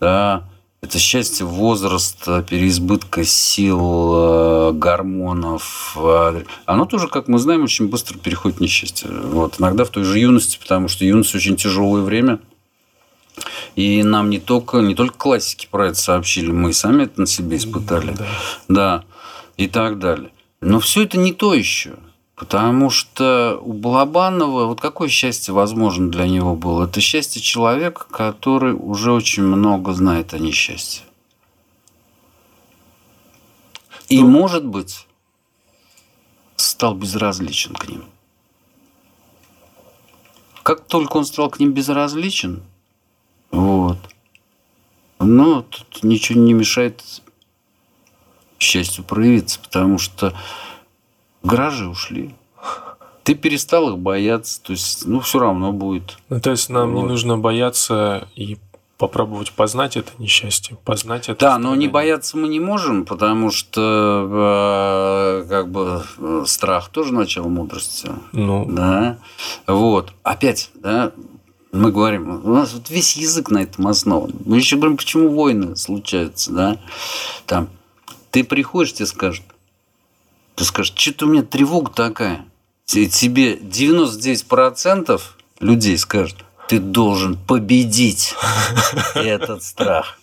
Да. Это счастье возраста, переизбытка сил, э, гормонов. Э, оно тоже, как мы знаем, очень быстро переходит в несчастье. Вот. Иногда в той же юности, потому что юность очень тяжелое время. И нам не только, не только классики про это сообщили, мы и сами это на себе испытали. Да. да. И так далее. Но все это не то еще. Потому что у Балабанова, вот какое счастье возможно для него было? Это счастье человека, который уже очень много знает о несчастье. И, ну, может быть, стал безразличен к ним. Как только он стал к ним безразличен, вот, ну, тут ничего не мешает счастью проявиться, потому что гаражи ушли. Ты перестал их бояться, то есть, ну, все равно будет. Ну, то есть, нам вот. не нужно бояться и попробовать познать это несчастье, познать это. Да, страдание. но не бояться мы не можем, потому что э, как бы э, страх тоже начало мудрости. Ну. Да. Вот. Опять, да, мы говорим, у нас вот весь язык на этом основан. Мы еще говорим, почему войны случаются, да. Там, ты приходишь, тебе скажут, ты скажешь, что-то у меня тревога такая. Тебе 99% людей скажут, ты должен победить этот страх.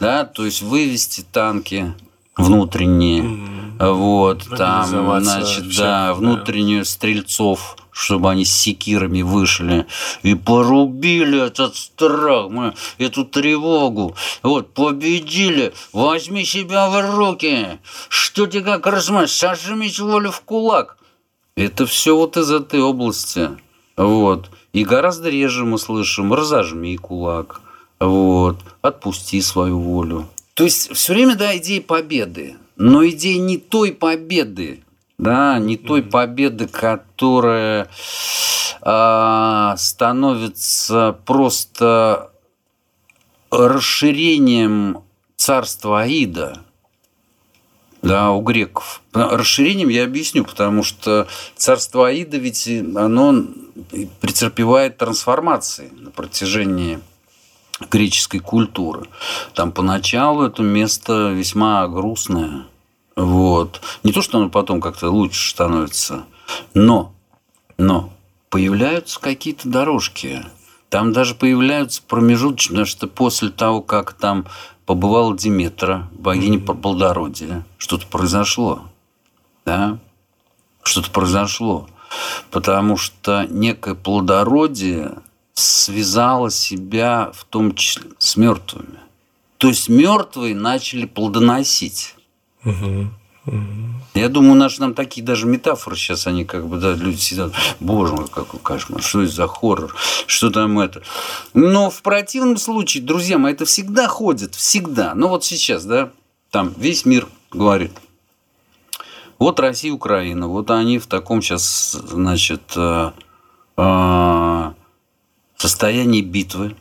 Да, то есть вывести танки внутренние, вот, там, значит, да, внутреннюю стрельцов, чтобы они с секирами вышли и порубили этот страх, мы, эту тревогу. Вот, победили, возьми себя в руки, что ты как размать, сожмись волю в кулак. Это все вот из этой области. Вот. И гораздо реже мы слышим «разожми кулак», вот, «отпусти свою волю». То есть все время, да, идея победы, но идея не той победы, да, не той победы, которая э, становится просто расширением царства Аида, да, у греков. Расширением я объясню, потому что царство Аида ведь оно претерпевает трансформации на протяжении греческой культуры. Там поначалу это место весьма грустное, вот. Не то, что оно потом как-то лучше становится, но, но появляются какие-то дорожки. Там даже появляются промежуточные, потому что после того, как там побывала Диметра, богиня mm-hmm. плодородия, что-то произошло. Да? Что-то произошло. Потому что некое плодородие связало себя в том числе с мертвыми. То есть мертвые начали плодоносить. Угу. Я думаю, наши нам такие даже метафоры сейчас, они как бы, да, люди сидят, боже мой, какой кошмар, что это за хоррор, что там это. Но в противном случае, друзья мои, это всегда ходит, всегда. Но вот сейчас, да, там весь мир говорит, вот Россия, Украина, вот они в таком сейчас, значит, э, э, состоянии битвы.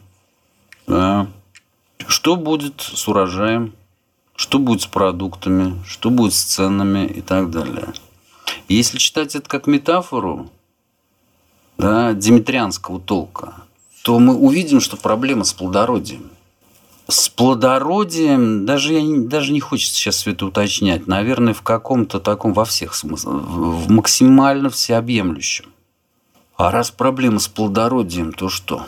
Что будет с урожаем? что будет с продуктами, что будет с ценами и так далее. если читать это как метафору да, димитрианского толка, то мы увидим, что проблема с плодородием. С плодородием, даже, я, даже не хочется сейчас это уточнять, наверное, в каком-то таком, во всех смыслах, в максимально всеобъемлющем. А раз проблема с плодородием, то что?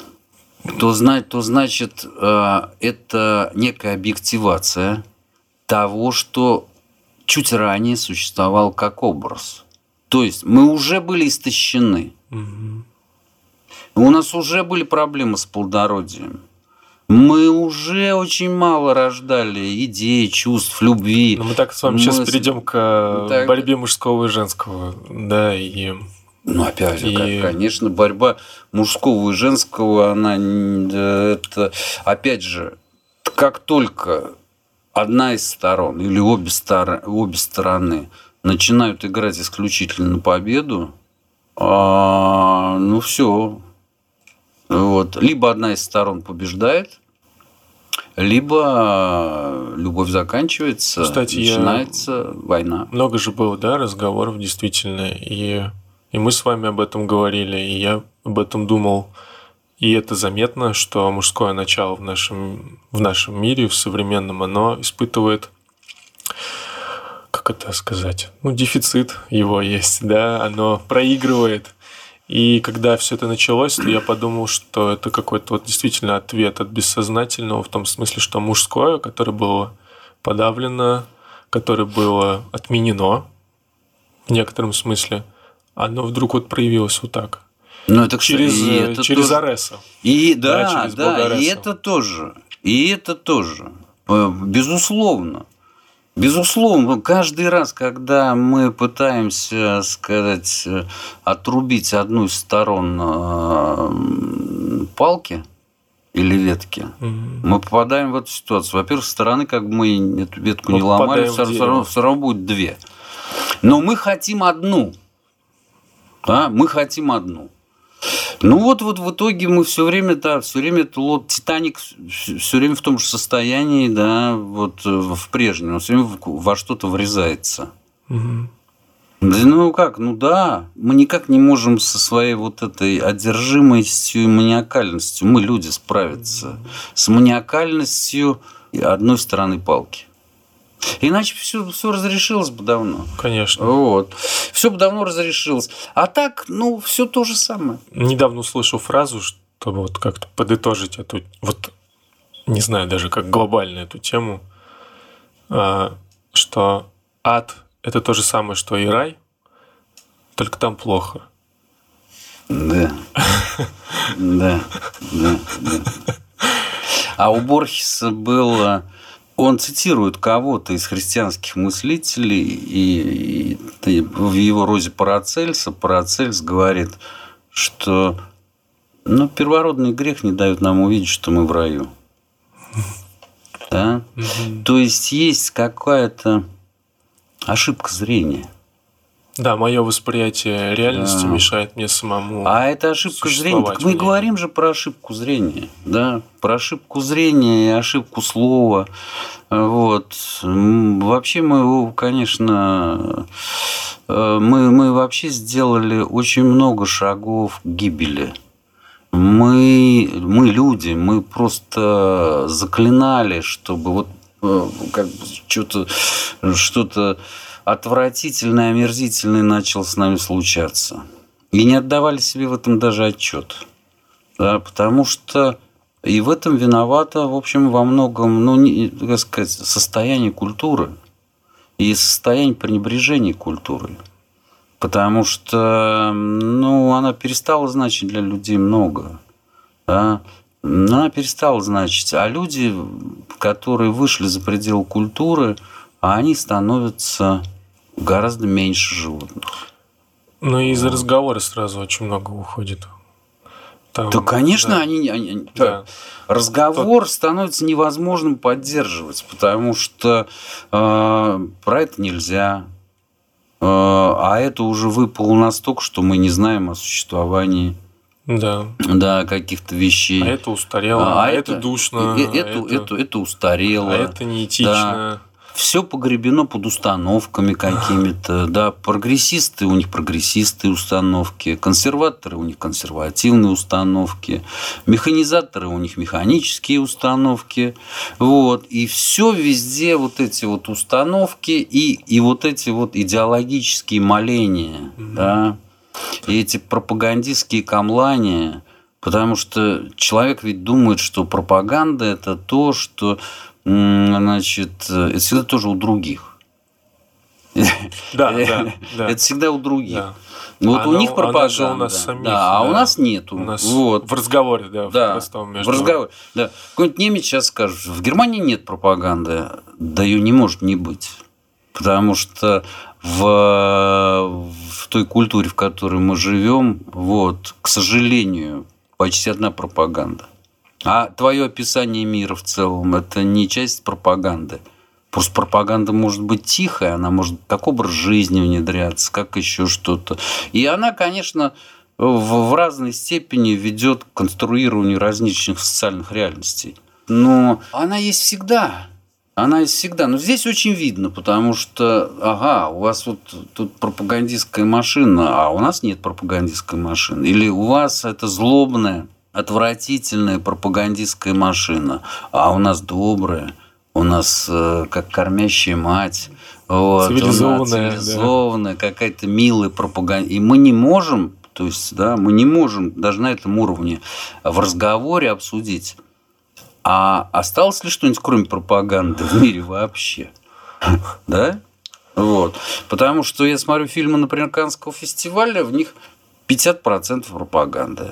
То, знать, то значит, э, это некая объективация – того, что чуть ранее существовал как образ. То есть мы уже были истощены. Мгм. У нас уже были проблемы с плодородием. Мы уже очень мало рождали идей, чувств, любви. Ну, мы так с вами сейчас Мы с- перейдем к э, Так. борьбе мужского и женского. Да, и Ну, опять же, И- конечно, борьба мужского и женского, она да, это, опять же, как только одна из сторон или обе, стор- обе стороны начинают играть исключительно на победу, а, ну все. Вот. Либо одна из сторон побеждает, либо а, любовь заканчивается, Кстати, я- начинается война. много же было, да, разговоров действительно, и, и мы с вами об этом говорили, и я об этом думал, и это заметно, что мужское начало в нашем, в нашем мире, в современном, оно испытывает, как это сказать, ну, дефицит его есть, да, оно проигрывает. И когда все это началось, то я подумал, что это какой-то вот действительно ответ от бессознательного, в том смысле, что мужское, которое было подавлено, которое было отменено в некотором смысле, оно вдруг вот проявилось вот так. Ну, это, Через, и э, это через тоже- Ареса. И Да, да, через да, и это тоже. И это тоже. Э, Безусловно. Безусловно, каждый раз, когда мы пытаемся, сказать, э, отрубить одну из сторон палки или ветки, Мгм. мы попадаем в эту ситуацию. Во-первых, со стороны, как бы мы эту ветку Мы не ломали, все равно, всё равно будет две. Но мы хотим одну. Да? Мы хотим одну. Ну вот, вот в итоге мы все время, да, все время лод Титаник все время в том же состоянии, да, вот э, в прежнем, он все время во что-то врезается. Мгм. Да, ну как, ну да, мы никак не можем со своей вот этой одержимостью и маниакальностью, мы люди, справиться с маниакальностью одной стороны палки. Иначе все, все разрешилось бы давно. Конечно. Вот. Все бы давно разрешилось. А так, ну, все то же самое. Недавно услышал фразу, чтобы вот как-то подытожить эту, вот не знаю даже как глобально эту тему, а, что ад – это то же самое, что и рай, только там плохо. Да. Да, да, да. А у Борхеса было... Он цитирует кого-то из христианских мыслителей, и, и- и в его розе Парацельса Парацельс говорит, что ну, первородный грех не дает нам увидеть, что мы в раю. Да? Мгм. То есть есть какая-то ошибка зрения. Да, мое восприятие реальности Да. мешает мне самому. А это ошибка зрения. Так мы говорим же про ошибку зрения, да, про ошибку зрения и ошибку слова. Вот. Вообще мы, конечно, э, мы, мы вообще сделали очень много шагов к гибели. Мы, мы люди, мы просто заклинали, чтобы вот э, как бы что-то что-то отвратительное, омерзительное начало с нами случаться. И не отдавали себе в этом даже отчет. Да, потому что и в этом виновато, в общем, во многом, ну, не, как сказать, состояние культуры и состояние пренебрежения культурой. Потому что, ну, она перестала значить для людей много. Да? Она перестала значить. А люди, которые вышли за пределы культуры, они становятся гораздо меньше животных. Ну и из разговора сразу очень много уходит. Там, То, конечно, да, они, они- да. разговор становится невозможным поддерживать, потому что э, про это нельзя. Э, а это уже выпало настолько, что мы не знаем о существовании Да. да, каких-то вещей. А это устарело, а, это, душно, и- и- а это, это, это, это устарело. а это неэтично. Все погребено под установками какими-то, да, прогрессисты, у них прогрессистые установки, консерваторы, у них консервативные установки, механизаторы, у них механические установки, вот, и все везде вот эти вот установки и, и вот эти вот идеологические моления, да, и эти пропагандистские камлания, потому что человек ведь думает, что пропаганда – это то, что значит, это всегда тоже у других. Да, да, да. Это всегда у других. Да. Вот Оно- у них пропаганда. у нас самих, да, а у да. нас нету. У нас вот. в разговоре, да, в Да, простом в между- разговоре. Да. Какой-нибудь немец сейчас скажет, в Германии нет пропаганды. Да ее не может не быть. Потому что в, в той культуре, в которой мы живем, вот, к сожалению, почти одна пропаганда. А твое описание мира в целом – это не часть пропаганды. Просто пропаганда может быть тихая, она может как образ жизни внедряться, как еще что-то. И она, конечно, в, в разной степени ведет к конструированию различных социальных реальностей. Но она есть всегда. Она есть всегда. Но здесь очень видно, потому что, ага, у вас вот тут пропагандистская машина, а у нас нет пропагандистской машины. Или у вас это злобная, отвратительная пропагандистская машина, а у нас добрая, у нас э, как кормящая мать. Вот, нас Цивилизованная, да. цивилизованная, какая-то милая пропаганда. И мы не можем, то есть, да, мы не можем даже на этом уровне в разговоре обсудить, а осталось ли что-нибудь кроме пропаганды в мире вообще? Да? Вот. Потому что я смотрю фильмы, например, Каннского фестиваля, в них 50% пропаганды.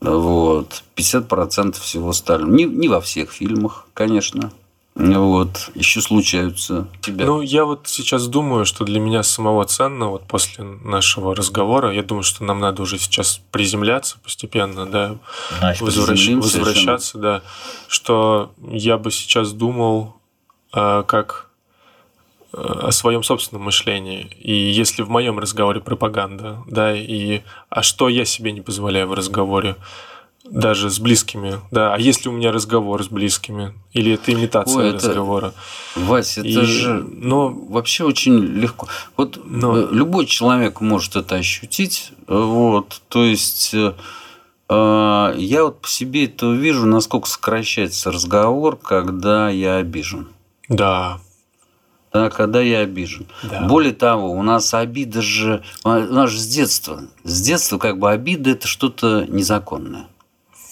Вот. 50% всего остального. Не, не во всех фильмах, конечно. Вот. Еще случаются. Тебя. Ну, я вот сейчас думаю, что для меня самого ценно, вот после нашего разговора, я думаю, что нам надо уже сейчас приземляться постепенно, да, Значит, возвращ- возвращаться, да, что я бы сейчас думал, э, как о своем собственном мышлении. И если в моем разговоре пропаганда, да, и а что я себе не позволяю в разговоре, даже с близкими, да, а если у меня разговор с близкими, или это имитация Ой, это- разговора. Вася, это И- же но- вообще очень легко. Вот Но- э, любой человек может это ощутить. Вот, то есть э, э, я вот по себе это вижу, насколько сокращается разговор, когда я обижен. Да, Да, когда я обижен. Да. Более того, у нас обида же, у нас же с детства, с детства как бы обида это что-то незаконное,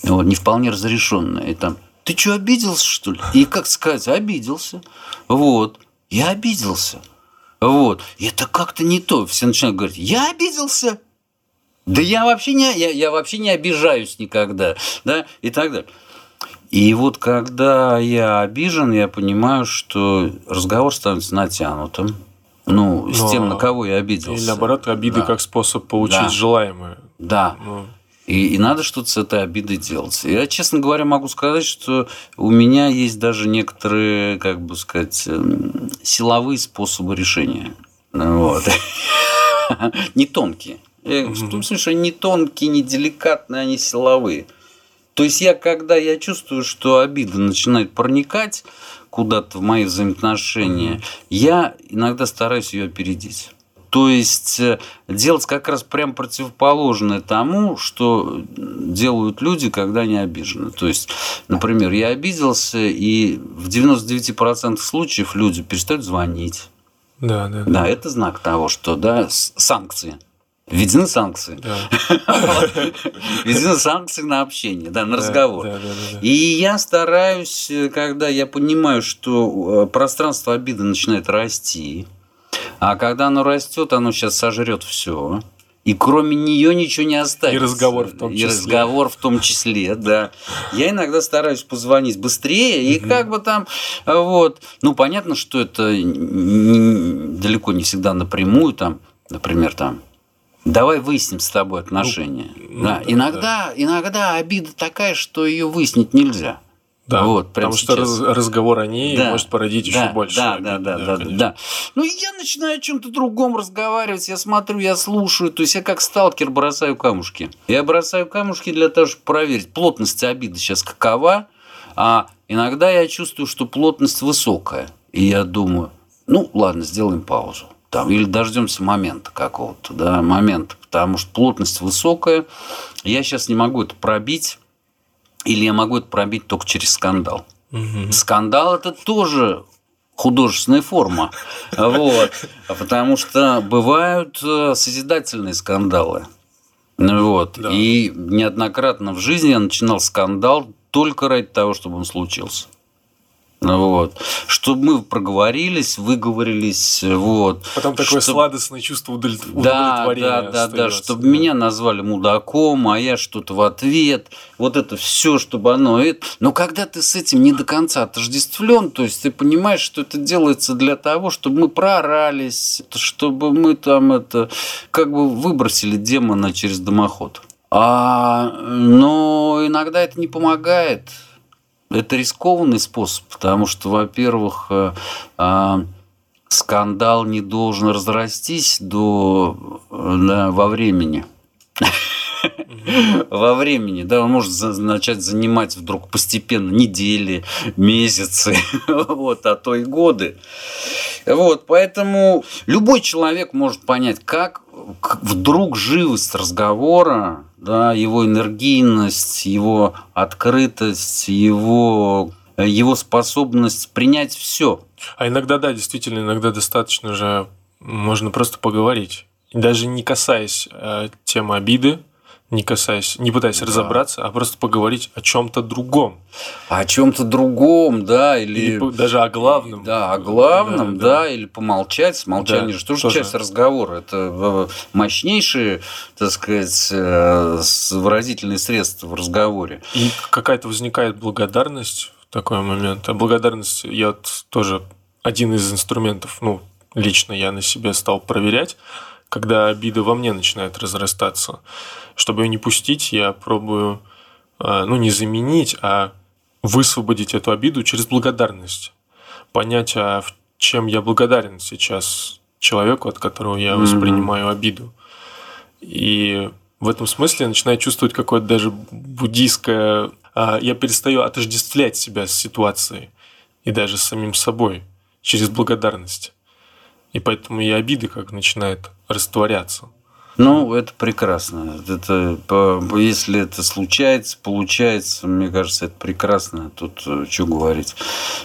вот, не вполне разрешенное. И там, ты что, обиделся, что ли? И как сказать, обиделся. Вот, я обиделся. Вот, и это как-то не то. Все начинают говорить, я обиделся. Да я вообще не, я, я вообще не обижаюсь никогда, да, и так далее. И вот когда я обижен, я понимаю, что разговор становится натянутым. Ну, с Но- тем, на кого я обиделся. и наоборот, обиды Да. как способ получить Да. желаемое. Да. Ну, И, и надо что-то с этой обидой делать. Я, честно говоря, могу сказать, что у меня есть даже некоторые, как бы сказать, эм, силовые способы решения. Вот. Не тонкие. Я В том смысле, что они не тонкие, не деликатные, они силовые. То есть я, когда я чувствую, что обида начинает проникать куда-то в мои взаимоотношения, я иногда стараюсь ее опередить. То есть э, делать как раз прям противоположное тому, что делают люди, когда они обижены. То есть, например, я обиделся, и в 99% случаев люди перестают звонить. да, да, Да, это знак того, что да, санкции. Введены санкции. Введены санкции на общение, да, на разговор. И я стараюсь, э, когда я понимаю, что э, пространство обиды начинает расти, а когда оно растет, оно сейчас сожрет все. И кроме нее ничего не останется. И разговор в том И числе. разговор в том числе, да. Я иногда стараюсь позвонить быстрее, и как бы там, э, вот. Ну, понятно, что это далеко не всегда напрямую, там, например, там, давай выясним с тобой отношения. ну да. да, Иногда, иногда обида такая, что ее выяснить нельзя. Да, Вот, потому что сейчас. раз- разговор о ней Да, может породить еще да, больше. Да, обид, да, да, да, да, конечно. да. Ну, я начинаю о чем-то другом разговаривать, я смотрю, я слушаю, то есть я как сталкер бросаю камушки. Я бросаю камушки для того, чтобы проверить, плотность обиды сейчас какова, а иногда я чувствую, что плотность высокая, и я думаю, ну, ладно, сделаем паузу. Там, или дождемся момента какого-то, да, момента, потому что плотность высокая, я сейчас не могу это пробить, или я могу это пробить только через скандал. Мгм. Скандал это тоже художественная форма. Вот. Потому что бывают э, созидательные скандалы. Вот. Да. И неоднократно в жизни я начинал скандал только ради того, чтобы он случился. Вот. Чтобы мы проговорились, выговорились. Вот. Потом такое Чтоб... сладостное чувство удовлет... да, удовлетворения. Да, да, да. Чтобы да. меня назвали мудаком, а я что-то в ответ. Вот это все, чтобы оно. Но когда ты с этим не до конца отождествлен, то есть ты понимаешь, что это делается для того, чтобы мы проорались, чтобы мы там это как бы выбросили демона через дымоход. А, но иногда это не помогает это рискованный способ, потому что, во-первых, э, а, скандал не должен разрастись до, да, во времени. Во времени, да, он может начать занимать вдруг постепенно недели, месяцы, вот, а то и годы. Вот, поэтому любой человек может понять, как вдруг живость разговора да, его энергийность, его открытость, его, его способность принять все. А иногда, да, действительно, иногда достаточно же можно просто поговорить. даже не касаясь э, темы обиды, не касаясь, не пытаясь да. разобраться, а просто поговорить о чем-то другом. О чем-то другом, да, или... или даже о главном. Да, о главном, да, да. да или помолчать. Молчание да, же тоже, тоже часть разговора. Это э, мощнейшие, так сказать, э, выразительные средства в разговоре. И какая-то возникает благодарность в такой момент. А благодарность я тоже один из инструментов, ну, лично я на себе стал проверять, когда обида во мне начинает разрастаться. Чтобы ее не пустить, я пробую, а, ну, не заменить, а высвободить эту обиду через благодарность. Понять, а в чем я благодарен сейчас человеку, от которого я воспринимаю mm-hmm. обиду. И в этом смысле я начинаю чувствовать какое-то даже буддийское... А, я перестаю отождествлять себя с ситуацией и даже с самим собой через благодарность. И поэтому и обиды как начинает растворяться. Ну, это прекрасно. Это, если это случается, получается, мне кажется, это прекрасно. Тут э, что говорить.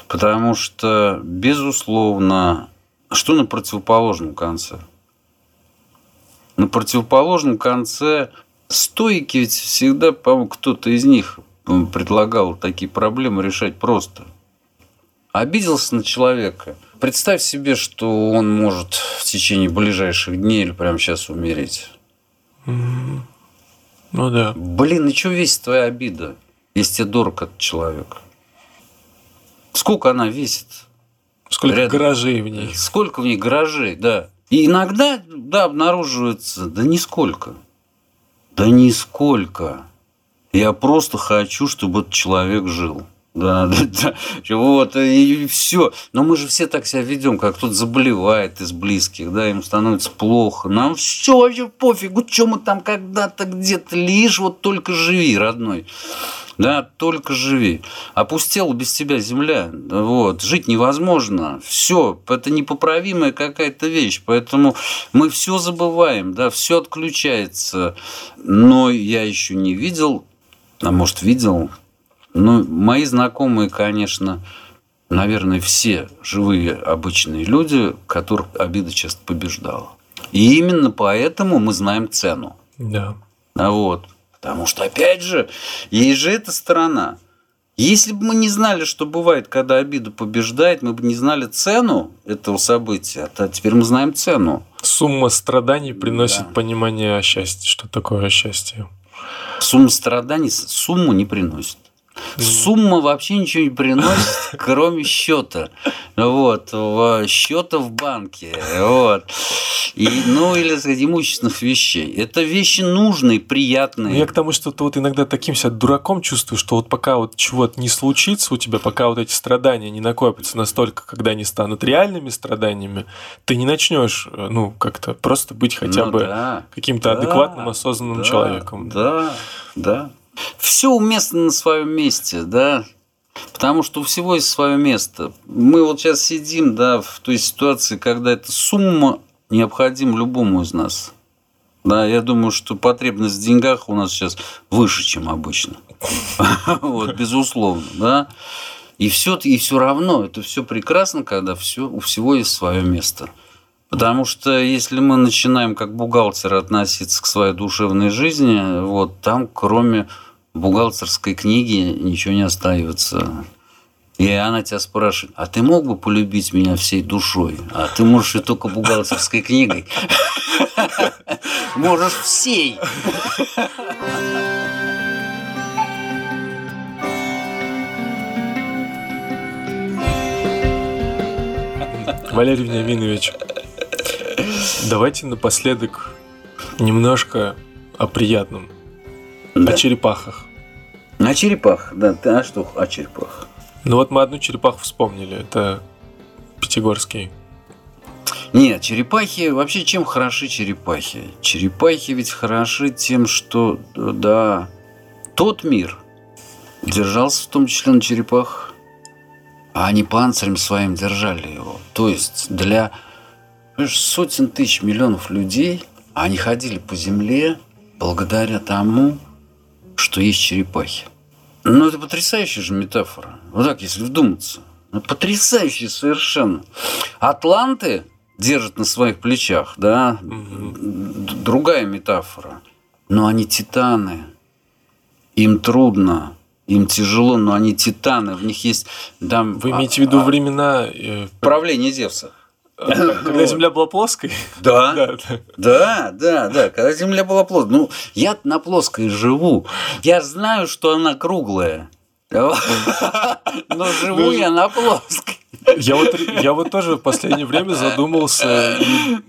Потому что, безусловно, что на противоположном конце? На противоположном конце стойки ведь всегда, по-моему, кто-то из них предлагал такие проблемы решать просто. Обиделся на человека – Представь себе, что он может в течение ближайших дней или прямо сейчас умереть. Ну да. Блин, и что весит твоя обида, если тебе дорог этот человек? Сколько она весит? Сколько Рядом? гаражей в ней? Сколько в ней гаражей, да. И иногда, да, обнаруживается, да нисколько. Да нисколько. Я просто хочу, чтобы этот человек жил. Да, да, да. Вот, и все. Но мы же все так себя ведем, как кто-то заболевает из близких, да, ему становится плохо. Нам все вообще пофигу, что мы там когда-то где-то лишь вот только живи, родной. Да, только живи. Опустела без тебя земля. Вот. Жить невозможно. Все. Это непоправимая какая-то вещь. Поэтому мы все забываем, да, все отключается. Но я еще не видел, а может видел, ну, мои знакомые, конечно, наверное, все живые обычные люди, которых обида часто побеждала. И именно поэтому мы знаем цену. Да. А вот. Потому что, опять же, есть же эта сторона. Если бы мы не знали, что бывает, когда обида побеждает, мы бы не знали цену этого события, а теперь мы знаем цену. Сумма страданий приносит да. понимание счастья. Что такое счастье? Сумма страданий сумму не приносит. Сумма вообще ничего не приносит, кроме счета. Вот, счета в банке. Вот. И, ну, или сказать, имущественных вещей. Это вещи нужные, приятные. Я к тому, что ты вот иногда таким себя дураком чувствуешь, что вот пока вот чего-то не случится у тебя, пока вот эти страдания не накопятся настолько, когда они станут реальными страданиями, ты не начнешь, ну, как-то просто быть хотя ну, бы да, каким-то да, адекватным, осознанным да, человеком. Да, да все уместно на своем месте, да, потому что у всего есть свое место. Мы вот сейчас сидим, да, в той ситуации, когда эта сумма необходима любому из нас. Да, я думаю, что потребность в деньгах у нас сейчас выше, чем обычно. Вот, безусловно, да. И все, и все равно это все прекрасно, когда все, у всего есть свое место. Потому что если мы начинаем как бухгалтер относиться к своей душевной жизни, вот там кроме бухгалтерской книги ничего не остается. И она тебя спрашивает, а ты мог бы полюбить меня всей душой? А ты можешь и только бухгалтерской книгой. Можешь всей. Валерий Вениаминович, давайте напоследок немножко о приятном. Да. О черепахах. На черепах, да. Ты, а что о черепах? Ну вот мы одну черепаху вспомнили. Это Пятигорский. Нет, черепахи, вообще чем хороши черепахи? Черепахи ведь хороши тем, что, да, тот мир держался в том числе на черепахах, а они панцирем своим держали его. То есть для сотен тысяч миллионов людей они ходили по земле благодаря тому, что есть черепахи. Ну, это потрясающая же метафора. Вот так, если вдуматься. Ну, потрясающая совершенно. Атланты держат на своих плечах, да, д- другая метафора. Но они титаны. Им трудно, им тяжело, но они титаны. В них есть там Вы а- имеете в виду а- времена, э, правление Зевса. Когда Земля была плоской? Да. Да, да. Да, да, да. Когда Земля была плоская. Ну, я на плоской живу. Я знаю, что она круглая. Но живу Ну, я на плоской. Я вот, я вот тоже в последнее время задумался,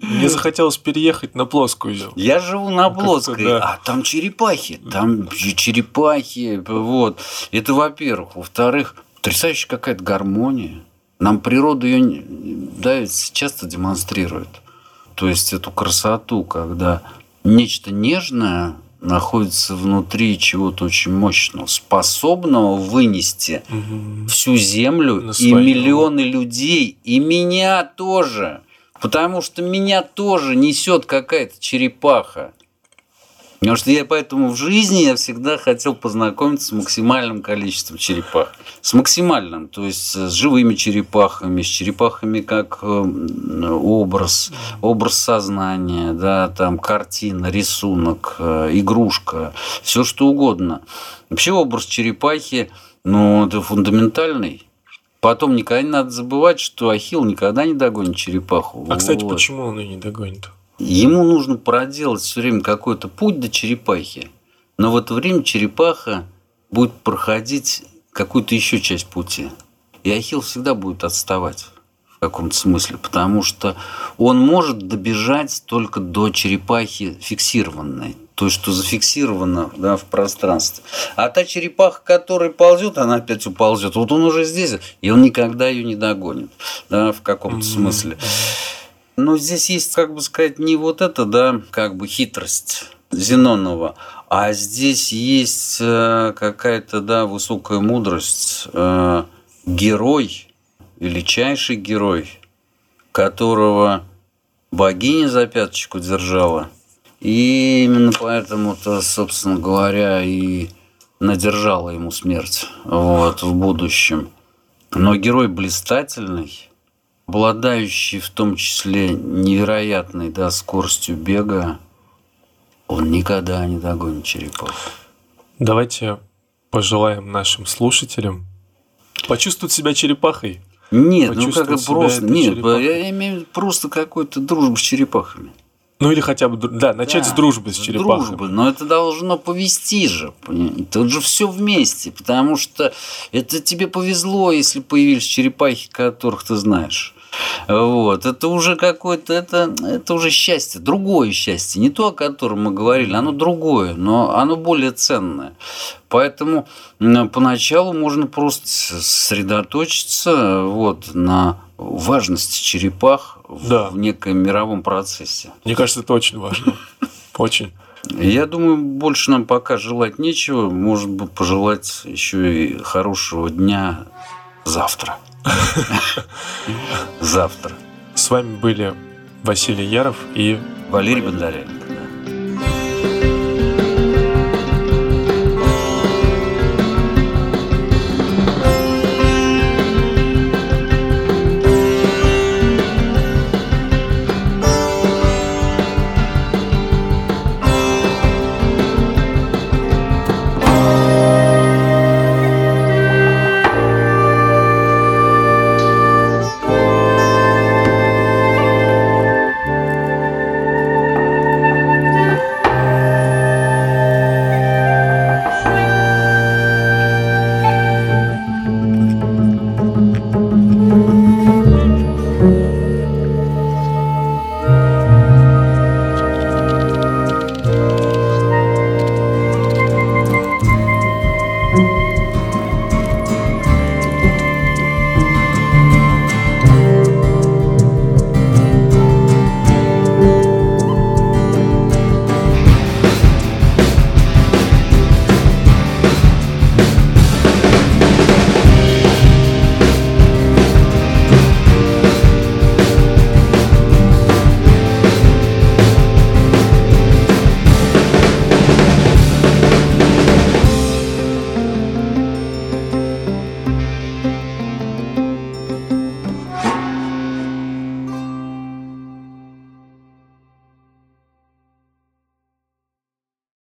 мне захотелось переехать на плоскую землю. Я живу на как-то плоской, да. а там черепахи. Там черепахи. Вот. Это во-первых. Во-вторых, потрясающая какая-то гармония. Нам природа ее да, часто демонстрирует. То есть эту красоту, когда нечто нежное находится внутри чего-то очень мощного, способного вынести Мгм. всю землю На и своем. миллионы людей, и меня тоже. Потому что меня тоже несет какая-то черепаха. Потому что я поэтому в жизни я всегда хотел познакомиться с максимальным количеством черепах. С максимальным, то есть с живыми черепахами, с черепахами как э, образ, образ сознания, да, там картина, рисунок, э, игрушка, все что угодно. Вообще образ черепахи, ну, это фундаментальный. Потом никогда не надо забывать, что Ахилл никогда не догонит черепаху. А, кстати, Вот. почему он ее не догонит? Ему нужно проделать все время какой-то путь до черепахи, но в это время черепаха будет проходить какую-то еще часть пути. И Ахилл всегда будет отставать в каком-то смысле, потому что он может добежать только до черепахи фиксированной, то, что зафиксировано да, в пространстве. А та черепаха, которая ползет, она опять уползет. Вот он уже здесь, и он никогда ее не догонит да, в каком-то смысле. Но здесь есть, как бы сказать, не вот это, да, как бы хитрость Зенонова, а здесь есть э, какая-то, да, высокая мудрость. Э, Герой, величайший герой, которого богиня за пяточку держала. И именно поэтому-то, собственно говоря, и надержала ему смерть вот, в будущем. Но герой блистательный, обладающий в том числе невероятной да, скоростью бега, он никогда не догонит черепаху. Давайте пожелаем нашим слушателям почувствовать себя черепахой. Нет, ну как просто. Нет, черепахой. я имею в виду просто какую-то дружбу с черепахами. Ну или хотя бы, да, начать Да, с дружбы с черепахой. Дружбы, но это должно повести же. понимаете? Тут же все вместе, потому что это тебе повезло, если появились черепахи, которых ты знаешь. Вот. Это уже какое-то, это, это уже счастье, другое счастье. Не то, о котором мы говорили, оно другое, но оно более ценное. Поэтому поначалу можно просто сосредоточиться вот, на важности черепах Да. в неком мировом процессе. Мне кажется, это очень важно. Очень. Я думаю, больше нам пока желать нечего. Может быть, пожелать еще и хорошего дня завтра. Завтра. С вами были Василий Яров и Валерий Бондаренко.